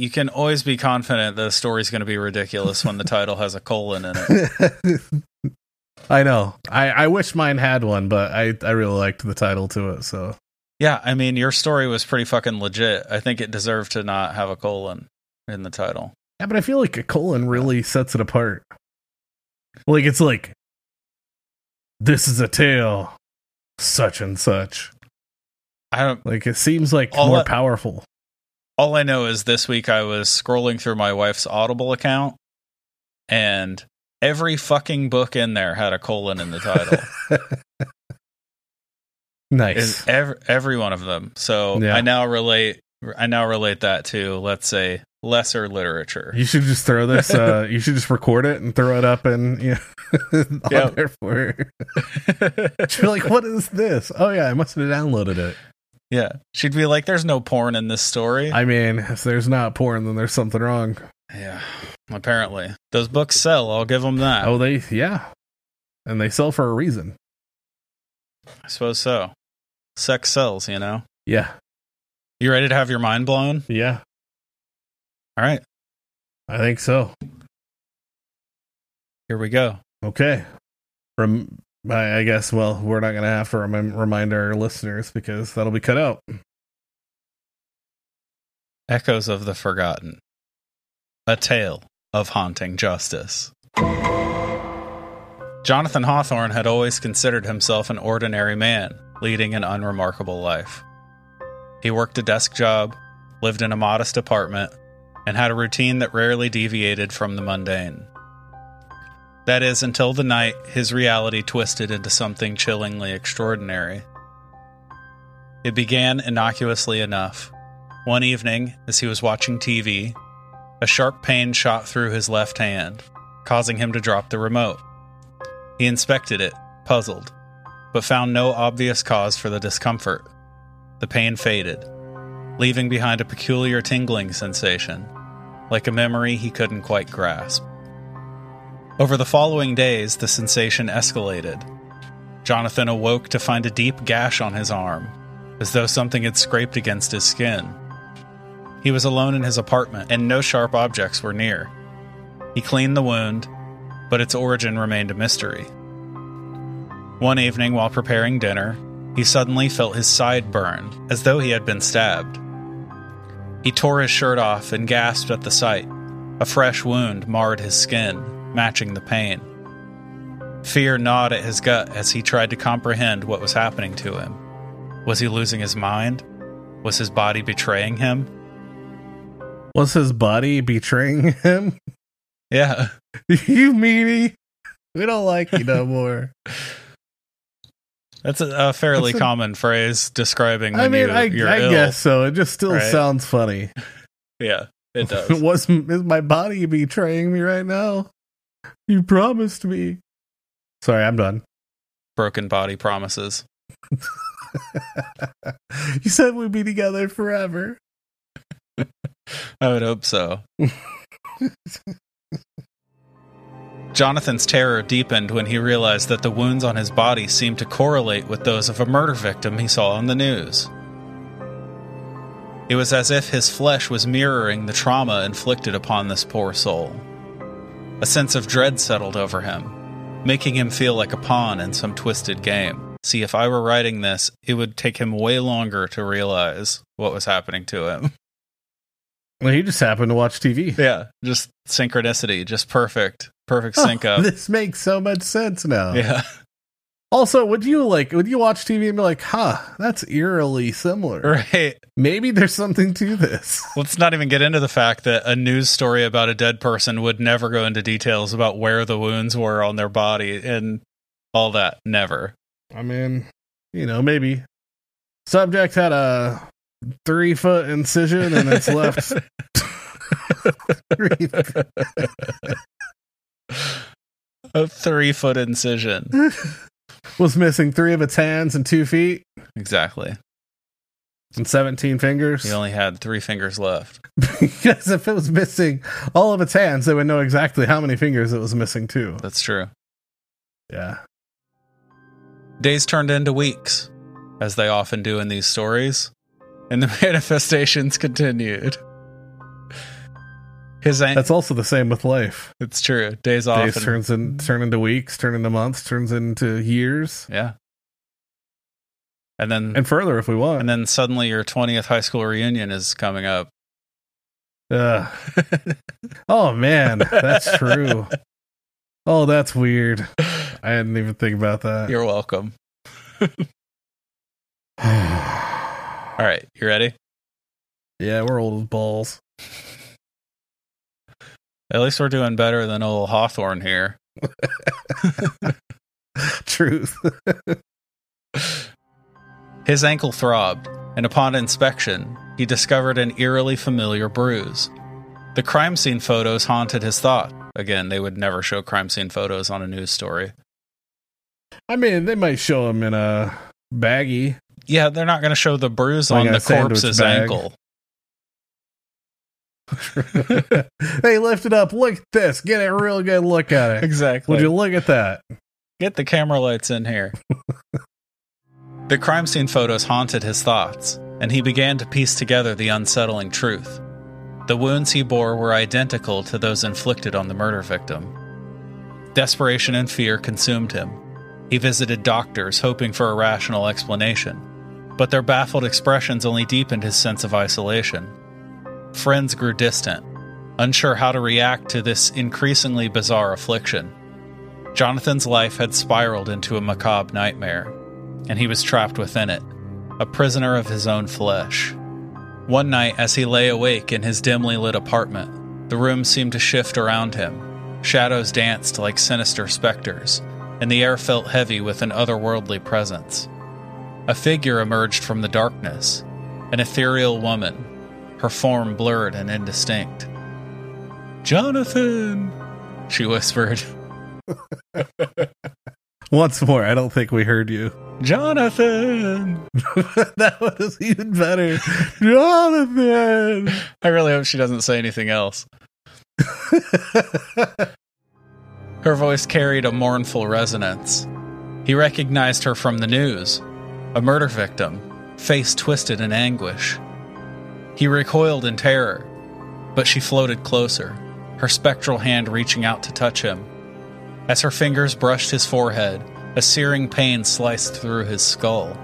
you can always be confident the story's going to be ridiculous when the title has a colon in it. (laughs)
I know. I I wish mine had one, but I I really liked the title to it. So
Yeah, I mean, your story was pretty fucking legit. I think it deserved to not have a colon in the title.
yeah, but I feel like a colon really sets it apart. Like it's like this is a tale, such and such.
I don't
Like it seems like more
I-
powerful.
All I know is this week I was scrolling through my wife's Audible account and every fucking book in there had a colon in the title. (laughs)
nice.
every, every one of them. So
Yeah.
I now relate I now relate that to let's say lesser literature.
You should just throw this. Uh, (laughs) you should just record it and throw it up and you know, on
Yep.
there for. be (laughs) like, "What is this?" Oh yeah, I must have downloaded it.
Yeah. She'd be like, there's no porn in this story.
I mean, if there's not porn, then there's something wrong.
yeah. Apparently. Those books sell. I'll give them that.
Oh, they, yeah. And they sell for a reason.
I suppose so. Sex sells, you know?
Yeah.
You ready to have your mind blown?
Yeah.
All right.
I think so.
Here we go.
Okay. Rem- I, I guess, well, we're not going to have to rem- remind our listeners because that'll be cut out.
Echoes of the Forgotten. A tale of haunting justice. Jonathan Hawthorne had always considered himself an ordinary man, leading an unremarkable life. He worked a desk job, lived in a modest apartment, and had a routine that rarely deviated from the mundane. That is, until the night his reality twisted into something chillingly extraordinary. It began innocuously enough. One evening, as he was watching TV, a sharp pain shot through his left hand, causing him to drop the remote. He inspected it, puzzled, but found no obvious cause for the discomfort. The pain faded, leaving behind a peculiar tingling sensation, like a memory he couldn't quite grasp. Over the following days, the sensation escalated. Jonathan awoke to find a deep gash on his arm, as though something had scraped against his skin. He was alone in his apartment, and no sharp objects were near. He cleaned the wound, but its origin remained a mystery. One evening, while preparing dinner, he suddenly felt his side burn, as though he had been stabbed. He tore his shirt off and gasped at the sight. A fresh wound marred his skin, matching the pain. Fear gnawed at his gut as he tried to comprehend what was happening to him. Was he losing his mind? Was his body betraying him?
Was his body betraying him?
Yeah. (laughs)
you meanie. We don't like you no (laughs) more.
That's a, a fairly
That's a-
common phrase describing
I mean,
you,
I, I
ill.
guess so. It just still
right?
sounds funny. (laughs)
Yeah, it does.
Was is my body betraying me right now? You promised me. Sorry, I'm done.
Broken body promises. (laughs)
you said we'd be together forever.
I would hope so. Jonathan's terror deepened when he realized that the wounds on his body seemed to correlate with those of a murder victim he saw on the news. It was as if his flesh was mirroring the trauma inflicted upon this poor soul. A sense of dread settled over him, making him feel like a pawn in some twisted game. See, if I were writing this, it would take him way longer to realize what was happening to him.
Well, he just happened to watch TV.
Yeah, just synchronicity, just perfect, perfect
Oh,
sync up.
This makes so much sense now.
Yeah,
Also, would you like would you watch TV and be like, "Huh, that's eerily similar.
right.
Maybe there's something to this." (laughs)
Let's not even get into the fact that a news story about a dead person would never go into details about where the wounds were on their body and all that. Never.
I mean, you know, maybe subject had a three foot incision and it's left. (laughs)
a three foot incision. (laughs)
was missing three of its hands and two feet
Exactly.
and 17 fingers.
He only had three fingers left. (laughs)
because if it was missing all of its hands, they would know exactly how many fingers it was missing too.
That's true.
Yeah.
Days turned into weeks, as they often do in these stories, and the (laughs) manifestations continued. His an-
That's also the same with life.
it's true. Days off.
Days
and-
turns in turn into weeks, turn into months, turns into years,
yeah. And then
and further if we want.
and then suddenly your 20th high school reunion is coming up.
Ugh. oh man, that's (laughs) true. Oh, that's weird. I didn't even think about that.
You're welcome. (sighs) All right, you ready?
yeah, we're old as balls. (laughs)
At least we're doing better than old Hawthorne here. (laughs)
Truth. (laughs)
His ankle throbbed, and upon inspection, he discovered an eerily familiar bruise. The crime scene photos haunted his thought. Again, they would never show crime scene photos on a news story.
I mean, they might show him in a baggie.
Yeah, they're not going to show the bruise
Like
on the corpse's
bag.
ankle. (laughs)
hey, lift it up. Look at this. Get a real good look at it.
Exactly.
Would you look at that?
Get the camera lights in here. (laughs) the crime scene photos haunted his thoughts, and he began to piece together the unsettling truth. The wounds he bore were identical to those inflicted on the murder victim. Desperation and fear consumed him. He visited doctors hoping for a rational explanation, but their baffled expressions only deepened his sense of isolation. Friends grew distant, unsure how to react to this increasingly bizarre affliction. Jonathan's life had spiraled into a macabre nightmare, and he was trapped within it, a prisoner of his own flesh. One night, as he lay awake in his dimly lit apartment, the room seemed to shift around him. Shadows danced like sinister specters, and the air felt heavy with an otherworldly presence. A figure emerged from the darkness, an ethereal woman, her form blurred and indistinct. Jonathan, she whispered. (laughs)
Once more, I don't think we heard you.
Jonathan! (laughs)
that was even better. Jonathan!
I really hope she doesn't say anything else. (laughs) Her voice carried a mournful resonance. He recognized her from the news, a murder victim, face twisted in anguish. He recoiled in terror, but she floated closer, her spectral hand reaching out to touch him. As her fingers brushed his forehead, a searing pain sliced through his skull.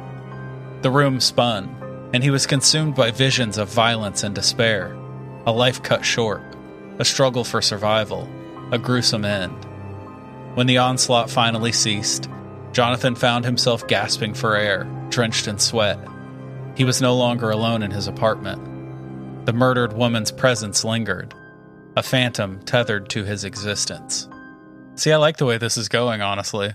The room spun, and he was consumed by visions of violence and despair, a life cut short, a struggle for survival, a gruesome end. When the onslaught finally ceased, Jonathan found himself gasping for air, drenched in sweat. He was no longer alone in his apartment. The murdered woman's presence lingered, a phantom tethered to his existence. See, I like the way this is going, honestly.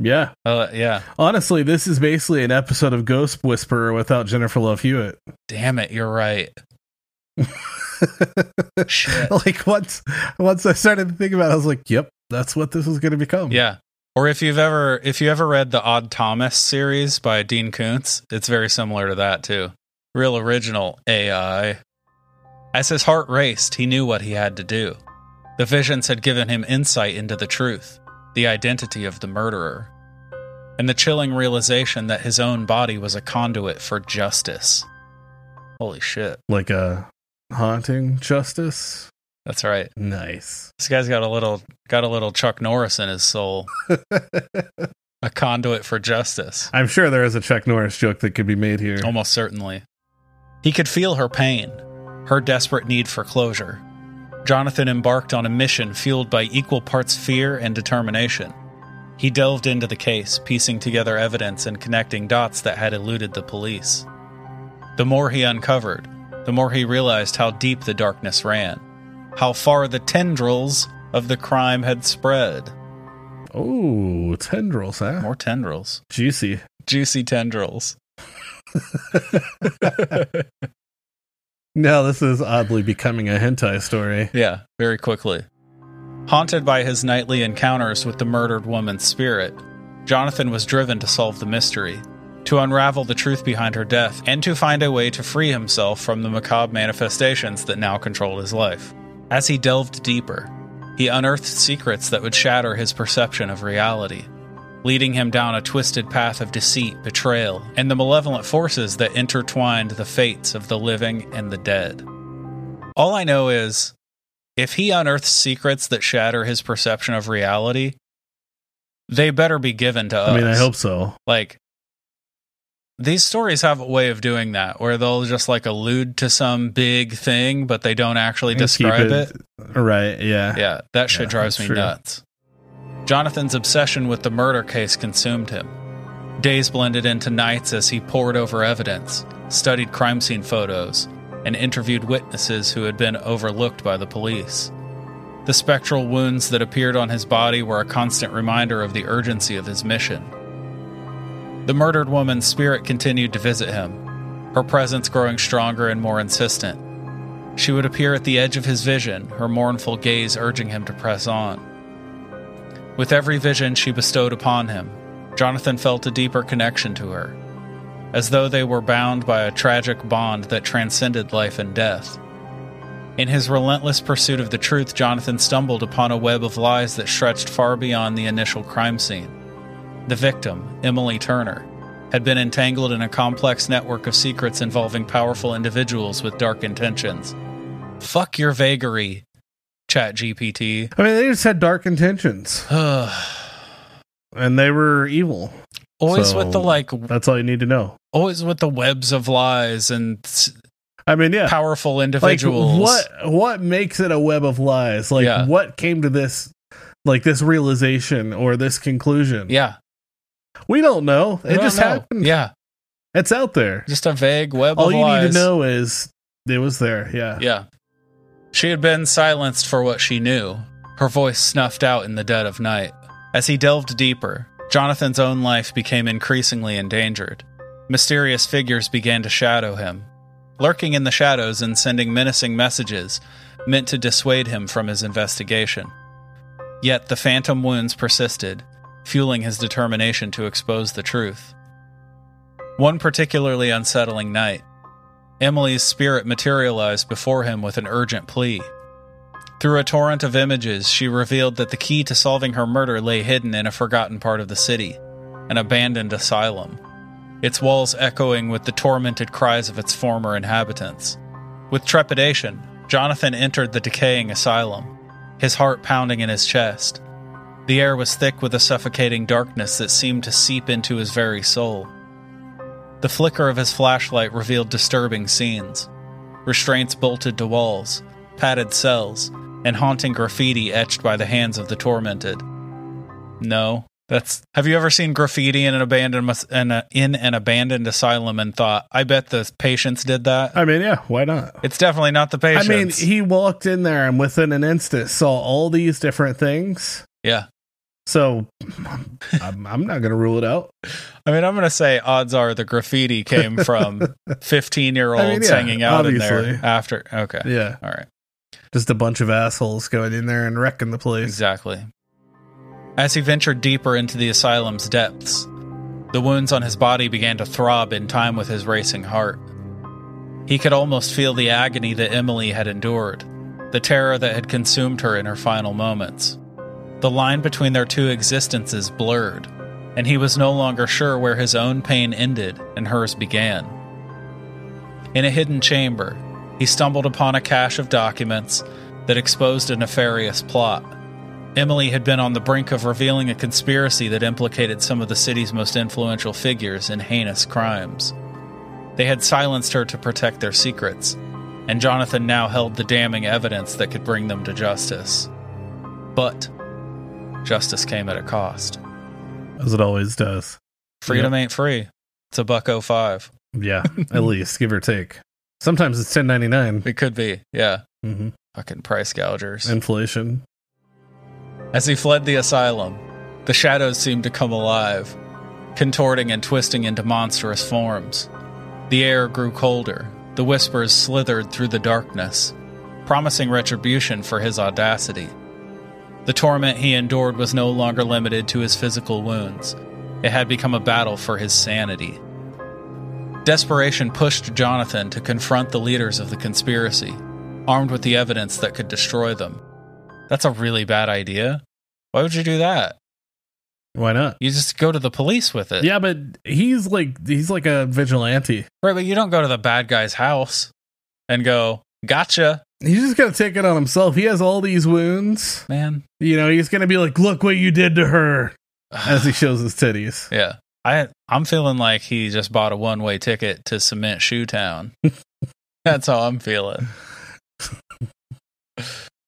Yeah.
Uh, yeah.
Honestly, this is basically an episode of Ghost Whisperer without Jennifer Love Hewitt.
Damn it, you're right. (laughs) Shit.
like once once I started to think about it, I was like, yep, that's what this is gonna become.
Yeah. Or if you've ever if you ever read the Odd Thomas series by Dean Koontz, it's very similar to that too. Real original AI. As his heart raced, he knew what he had to do. The visions had given him insight into the truth, the identity of the murderer, and the chilling realization that his own body was a conduit for justice. Holy shit.
Like a haunting justice.
That's right.
Nice.
This guy's got a little got a little Chuck Norris in his soul. (laughs) a conduit for justice.
I'm sure there is a Chuck Norris joke that could be made here.
Almost certainly. He could feel her pain, her desperate need for closure. Jonathan embarked on a mission fueled by equal parts fear and determination. He delved into the case, piecing together evidence and connecting dots that had eluded the police. The more he uncovered, the more he realized how deep the darkness ran, how far the tendrils of the crime had spread.
Oh, tendrils, huh?
More tendrils.
Juicy.
Juicy tendrils. (laughs)
Now this is oddly becoming a hentai story.
Yeah, very quickly. Haunted by his nightly encounters with the murdered woman's spirit, Jonathan was driven to solve the mystery, to unravel the truth behind her death, and to find a way to free himself from the macabre manifestations that now controlled his life. As he delved deeper, he unearthed secrets that would shatter his perception of reality, leading him down a twisted path of deceit, betrayal, and the malevolent forces that intertwined the fates of the living and the dead. All I know is if he unearths secrets that shatter his perception of reality, they better be given to us.
I mean, I hope so.
Like, these stories have a way of doing that where they'll just like allude to some big thing, but they don't actually
And
describe it.
Right, yeah.
Yeah, that shit
Yeah,
drives me
true.
nuts. Jonathan's obsession with the murder case consumed him. Days blended into nights as he pored over evidence, studied crime scene photos, and interviewed witnesses who had been overlooked by the police. The spectral wounds that appeared on his body were a constant reminder of the urgency of his mission. The murdered woman's spirit continued to visit him, her presence growing stronger and more insistent. She would appear at the edge of his vision, her mournful gaze urging him to press on. With every vision she bestowed upon him, Jonathan felt a deeper connection to her. as though they were bound by a tragic bond that transcended life and death. In his relentless pursuit of the truth, Jonathan stumbled upon a web of lies that stretched far beyond the initial crime scene. The victim, Emily Turner, had been entangled in a complex network of secrets involving powerful individuals with dark intentions. Fuck your vagary, ChatGPT.
I mean, they just had dark intentions, (sighs) and they were evil.
always
So-
with the like,
That's all you need to know.
always with the webs of lies and
I mean, yeah.
powerful
like
individuals.
what what makes it a web of lies like
Yeah.
what came to this like this realization or this conclusion
Yeah,
we don't know
I
it
don't
just
know.
happened
Yeah,
it's out there
just a vague web
all you
lies.
need to know is it was there yeah
Yeah. She had been silenced for what she knew, her voice snuffed out in the dead of night. As he delved deeper, Jonathan's own life became increasingly endangered. Mysterious figures began to shadow him, lurking in the shadows and sending menacing messages meant to dissuade him from his investigation. Yet the phantom wounds persisted, fueling his determination to expose the truth. One particularly unsettling night, Emily's spirit materialized before him with an urgent plea. Through a torrent of images, she revealed that the key to solving her murder lay hidden in a forgotten part of the city, an abandoned asylum, its walls echoing with the tormented cries of its former inhabitants. With trepidation, Jonathan entered the decaying asylum, his heart pounding in his chest. The air was thick with a suffocating darkness that seemed to seep into his very soul. The flicker of his flashlight revealed disturbing scenes restraints bolted to walls, padded cells, and haunting graffiti etched by the hands of the tormented. No, that's. Have you ever seen graffiti in an abandoned in, a, in an abandoned asylum and thought, "I bet the patients did that"?
i mean yeah why not
It's definitely not the patients.
i mean he walked in there and within an instant saw all these different things
yeah.
So i'm, I'm not gonna rule it out
I mean, I'm going to say odds are the graffiti came from (laughs) 15 year olds
I mean, yeah,
hanging out in there after. Okay.
yeah
All right.
just a bunch of assholes going in there and wrecking the place
Exactly. As he ventured deeper into the asylum's depths, the wounds on his body began to throb in time with his racing heart. He could almost feel the agony that Emily had endured, the terror that had consumed her in her final moments. The line between their two existences blurred, and he was no longer sure where his own pain ended and hers began. In a hidden chamber, he stumbled upon a cache of documents that exposed a nefarious plot. Emily had been on the brink of revealing a conspiracy that implicated some of the city's most influential figures in heinous crimes. They had silenced her to protect their secrets, and Jonathan now held the damning evidence that could bring them to justice. But justice came at a cost.
as it always does
Freedom ain't free. It's a buck oh five.
Yeah, (laughs) at least give or take. Sometimes it's ten ninety nine.
It could be, yeah.
Mm-hmm.
Fucking price gougers.
Inflation.
As he fled the asylum, the shadows seemed to come alive, contorting and twisting into monstrous forms. The air grew colder, the whispers slithered through the darkness, promising retribution for his audacity. The torment he endured was no longer limited to his physical wounds, it had become a battle for his sanity. Desperation pushed Jonathan to confront the leaders of the conspiracy, armed with the evidence that could destroy them. That's a really bad idea. Why would you do that?
Why not?
You just go to the police with it.
Yeah, but he's like he's like a vigilante.
Right, but you don't go to the bad guy's house and go, gotcha,
He's just gonna take it on himself. He has all these wounds.
man.
You know, he's gonna be like, "Look what you did to her," (sighs) as he shows his titties.
yeah. I I'm feeling like he just bought a one way ticket to Cement Shoe Town. (laughs) That's how I'm feeling.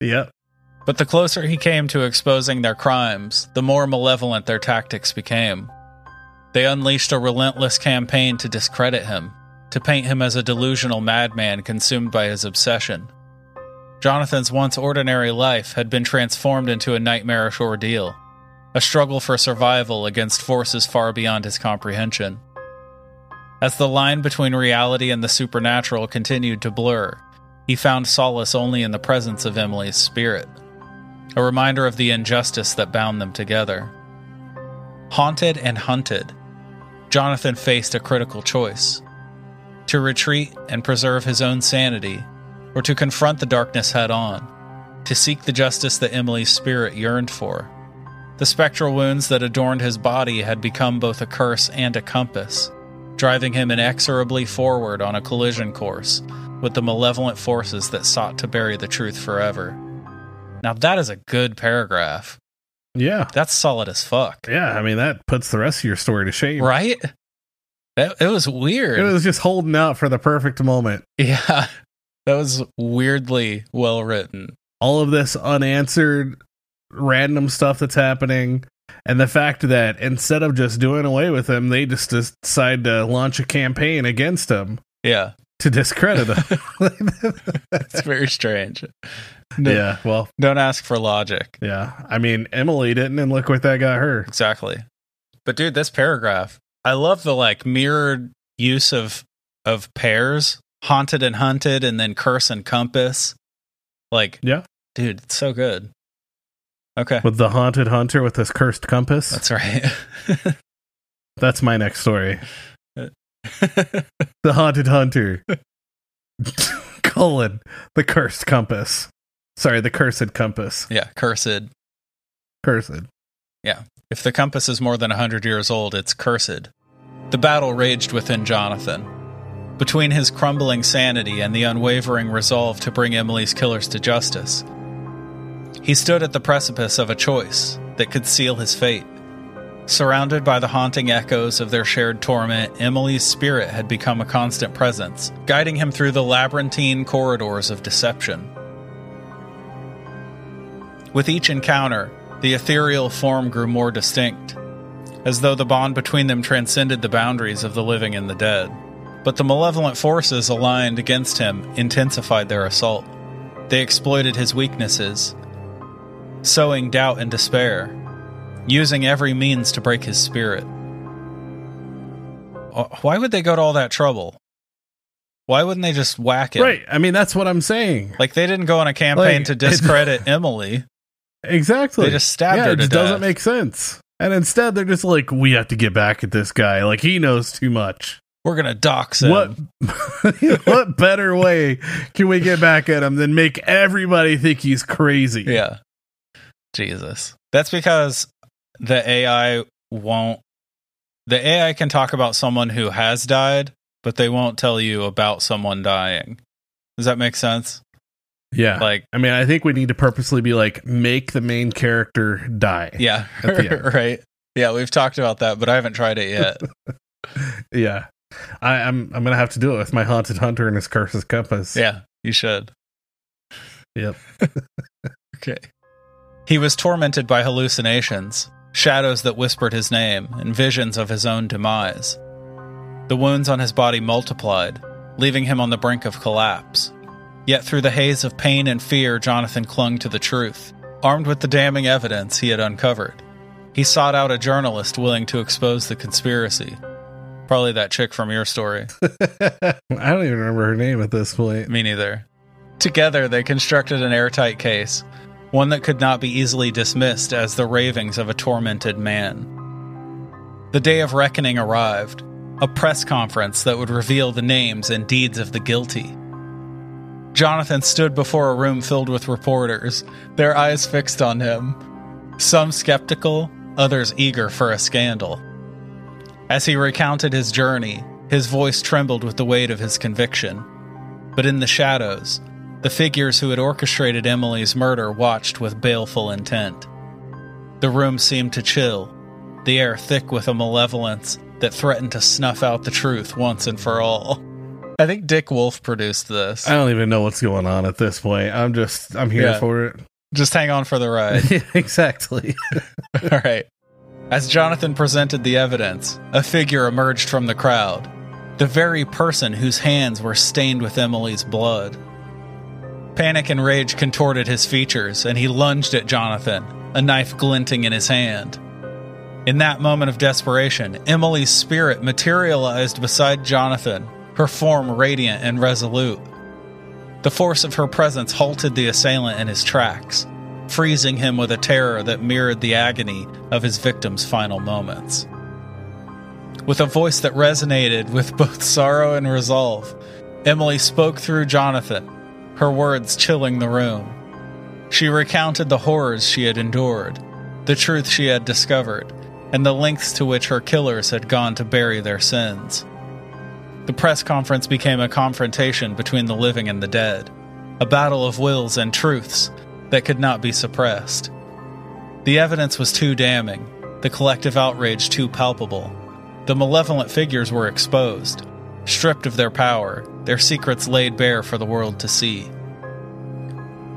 Yep.
But the closer he came to exposing their crimes, the more malevolent their tactics became. They unleashed a relentless campaign to discredit him, to paint him as a delusional madman consumed by his obsession. Jonathan's once ordinary life had been transformed into a nightmarish ordeal, a struggle for survival against forces far beyond his comprehension. As the line between reality and the supernatural continued to blur, he found solace only in the presence of Emily's spirit, a reminder of the injustice that bound them together. Haunted and hunted, Jonathan faced a critical choice to retreat and preserve his own sanity, or to confront the darkness head on, to seek the justice that Emily's spirit yearned for. The spectral wounds that adorned his body had become both a curse and a compass, driving him inexorably forward on a collision course with the malevolent forces that sought to bury the truth forever. Now, that is a good paragraph.
Yeah.
That's solid as fuck.
Yeah. I mean, that puts the rest of your story to shame.
Right? It, it was weird.
It was just holding out for the perfect moment. (laughs)
yeah. That was weirdly well written.
All of this unanswered random stuff that's happening. And the fact that instead of just doing away with him, they just decide to launch a campaign against him
Yeah.
to discredit him. (laughs) (laughs)
That's very strange. No,
yeah. Well,
Don't ask for logic.
yeah. I mean, Emily didn't, and look what that got her.
Exactly. But dude, this paragraph, I love the like mirrored use of of pairs, haunted and hunted, and then curse and compass. Like,
Yeah.
dude, it's so good. Okay,
With the haunted hunter with his cursed compass.
that's right. (laughs)
That's my next story. (laughs) The haunted hunter. (laughs) Colon. The cursed compass. Sorry, the cursed compass.
yeah, cursed.
Cursed. Yeah.
If the compass is more than a hundred years old, it's cursed. The battle raged within Jonathan. Between his crumbling sanity and the unwavering resolve to bring Emily's killers to justice, he stood at the precipice of a choice that could seal his fate. Surrounded by the haunting echoes of their shared torment, Emily's spirit had become a constant presence, guiding him through the labyrinthine corridors of deception. With each encounter, the ethereal form grew more distinct, as though the bond between them transcended the boundaries of the living and the dead. But the malevolent forces aligned against him intensified their assault. They exploited his weaknesses, sowing doubt and despair, using every means to break his spirit. Why would they go to all that trouble? Why wouldn't they just whack it?
Right. I mean, that's what I'm saying.
Like they didn't go on a campaign
Like,
to (laughs) discredit Emily.
Exactly.
They just stabbed
yeah,
her
it just doesn't make sense. And instead, they're just like, we have to get back at this guy. Like, he knows too much.
We're gonna dox him.
What (laughs) what better way can we get back at him than make everybody think he's crazy?
Yeah. Jesus. That's because the AI won't the AI can talk about someone who has died, but they won't tell you about someone dying. Does that make sense?
Yeah.
Like
I mean, I think we need to purposely be like, make the main character die.
yeah,
At the (laughs) end.
right. Yeah, we've talked about that, but I haven't tried it yet. (laughs)
Yeah. I, I'm I'm gonna have to do it with my haunted hunter and his curse's compass.
yeah, you should.
Yep. (laughs)
Okay. He was tormented by hallucinations, shadows that whispered his name, and visions of his own demise. The wounds on his body multiplied, leaving him on the brink of collapse. Yet through the haze of pain and fear, Jonathan clung to the truth, armed with the damning evidence he had uncovered. He sought out a journalist willing to expose the conspiracy. Probably that chick from your story. (laughs)
I don't even remember her name at this point.
Me neither. Together, they constructed an airtight case, one that could not be easily dismissed as the ravings of a tormented man. The day of reckoning arrived, a press conference that would reveal the names and deeds of the guilty. Jonathan stood before a room filled with reporters, their eyes fixed on him, some skeptical, others eager for a scandal. As he recounted his journey, his voice trembled with the weight of his conviction. But in the shadows, the figures who had orchestrated Emily's murder watched with baleful intent. The room seemed to chill, the air thick with a malevolence that threatened to snuff out the truth once and for all. I think Dick Wolf produced this.
I don't even know what's going on at this point. I'm just I'm here
Yeah.
for it.
Just hang on for the ride. (laughs)
exactly. (laughs)
All right. As Jonathan presented the evidence, a figure emerged from the crowd, the very person whose hands were stained with Emily's blood. Panic and rage contorted his features, and he lunged at Jonathan, a knife glinting in his hand. In that moment of desperation, Emily's spirit materialized beside Jonathan, her form radiant and resolute. The force of her presence halted the assailant in his tracks, freezing him with a terror that mirrored the agony of his victim's final moments. With a voice that resonated with both (laughs) sorrow and resolve, Emily spoke through Jonathan, her words chilling the room. She recounted the horrors she had endured, the truth she had discovered, and the lengths to which her killers had gone to bury their sins. The press conference became a confrontation between the living and the dead, a battle of wills and truths that could not be suppressed. The evidence was too damning, the collective outrage too palpable. The malevolent figures were exposed, stripped of their power, their secrets laid bare for the world to see.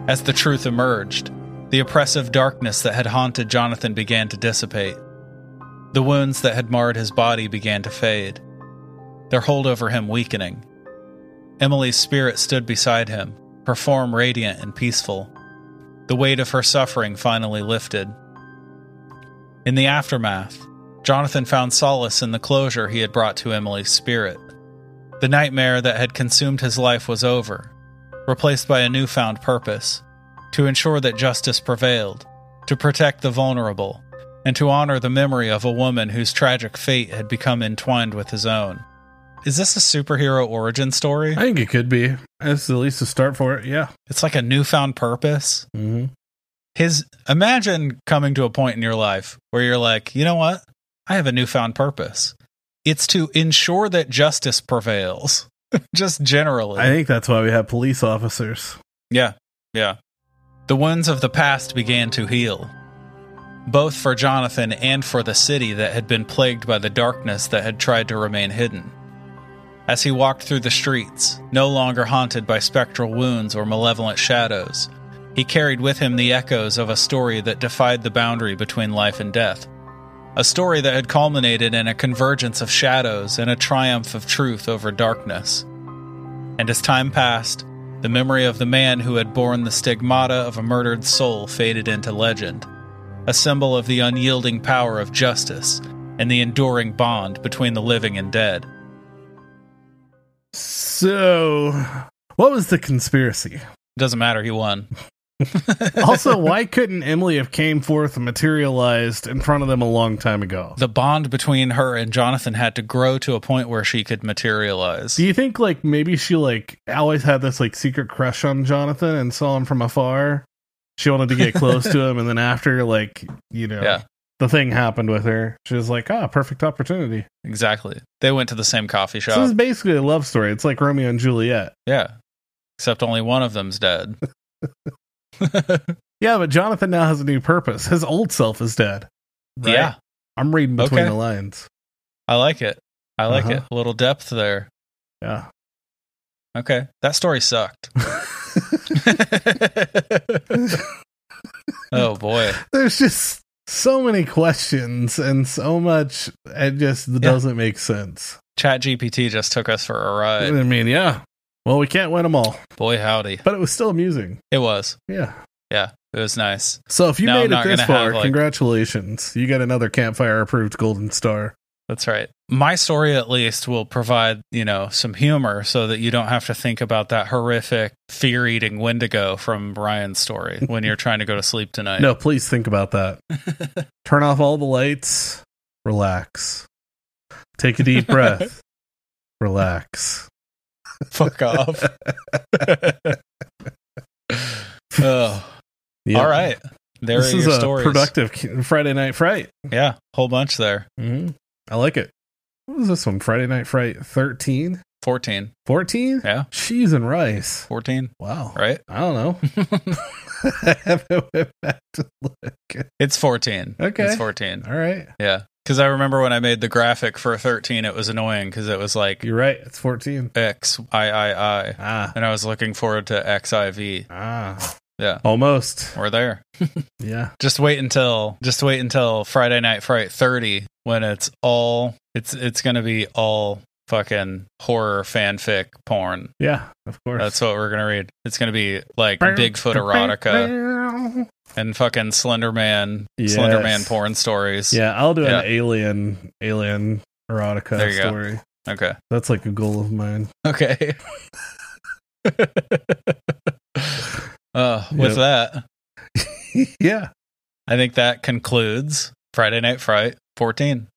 As the truth emerged, the oppressive darkness that had haunted Jonathan began to dissipate. The wounds that had marred his body began to fade, their hold over him weakening. Emily's spirit stood beside him, her form radiant and peaceful. The weight of her suffering finally lifted. In the aftermath, Jonathan found solace in the closure he had brought to Emily's spirit. The nightmare that had consumed his life was over, replaced by a newfound purpose to ensure that justice prevailed, to protect the vulnerable, and to honor the memory of a woman whose tragic fate had become entwined with his own. Is this a superhero origin story?
I think it could be. That's at least a start for it. Yeah.
It's like a newfound purpose.
Mm-hmm.
His imagine coming to a point in your life where you're like, you know what? I have a newfound purpose. It's to ensure that justice prevails. (laughs) Just generally.
I think that's why we have police officers.
Yeah, yeah. The wounds of the past began to heal, both for Jonathan and for the city that had been plagued by the darkness that had tried to remain hidden. As he walked through the streets, no longer haunted by spectral wounds or malevolent shadows, he carried with him the echoes of a story that defied the boundary between life and death. A story that had culminated in a convergence of shadows and a triumph of truth over darkness. And as time passed, the memory of the man who had borne the stigmata of a murdered soul faded into legend, a symbol of the unyielding power of justice and the enduring bond between the living and dead.
So, what was the conspiracy?
Doesn't matter, he won. (laughs)
also, (laughs) why couldn't Emily have came forth and materialized in front of them a long time ago?
The bond between her and Jonathan had to grow to a point where she could materialize.
Do you think like maybe she like always had this like secret crush on Jonathan and saw him from afar? She wanted to get close to (laughs) him, and then after like you know
Yeah.
The thing happened with her, she was like, ah, perfect opportunity.
Exactly. They went to the same coffee
So this is basically a love story. It's like Romeo and Juliet.
Yeah. Except only one of them's dead. (laughs) (laughs)
Yeah, but Jonathan now has a new purpose. His old self is dead. Right?
Yeah.
I'm reading between
Okay.
the lines.
I like it. I like
Uh-huh.
it. A little depth there.
Yeah.
Okay. That story sucked. (laughs) oh boy.
There's just so many questions and so much it just doesn't make sense.
ChatGPT just took us for a ride.
I mean, yeah. Well, we can't win them all,
Boy howdy.
but it was still amusing.
It was.
Yeah.
Yeah. It was nice.
So if you
Now
made it this far,
have, like-
congratulations. You got another campfire approved golden star.
That's right. My story, at least, will provide, you know, some humor so that you don't have to think about that horrific fear eating Wendigo from Ryan's story (laughs) when you're trying to go to sleep tonight.
No, please think about that. (laughs) Turn off all the lights. Relax. Take a deep breath. (laughs) Relax.
Fuck off. oh,
Yeah.
all right. There
This is
your
a
stories.
productive Friday Night Fright.
Yeah, whole bunch there.
hmm I like it. What was this one? Friday Night Fright 13?
14.
14?
Yeah,
Cheese and rice.
14,
Wow.
right?
I don't know. I haven't went back to look.
it's 14.
Okay.
It's 14.
All right.
Yeah. Because I remember when I made the graphic for 13, it was annoying because it was like
You're right. It's 14.
X I I I.
Ah.
And I was looking forward to XIV.
Ah.
Yeah.
Almost.
We're there. (laughs)
Yeah.
Just wait until just wait until Friday Night Fright 30 when it's all it's it's gonna be all fucking horror fanfic porn.
Yeah. Of course.
That's what we're gonna read. It's gonna be like Bigfoot erotica and fucking Slenderman
Yes.
Slenderman porn stories.
Yeah, I'll do
Yeah.
an alien alien erotica
There you go.
story.
Okay.
That's like a goal of mine.
Okay. (laughs) (laughs) uh, with that, (laughs)
yeah.
I think that concludes Friday Night Fright 14.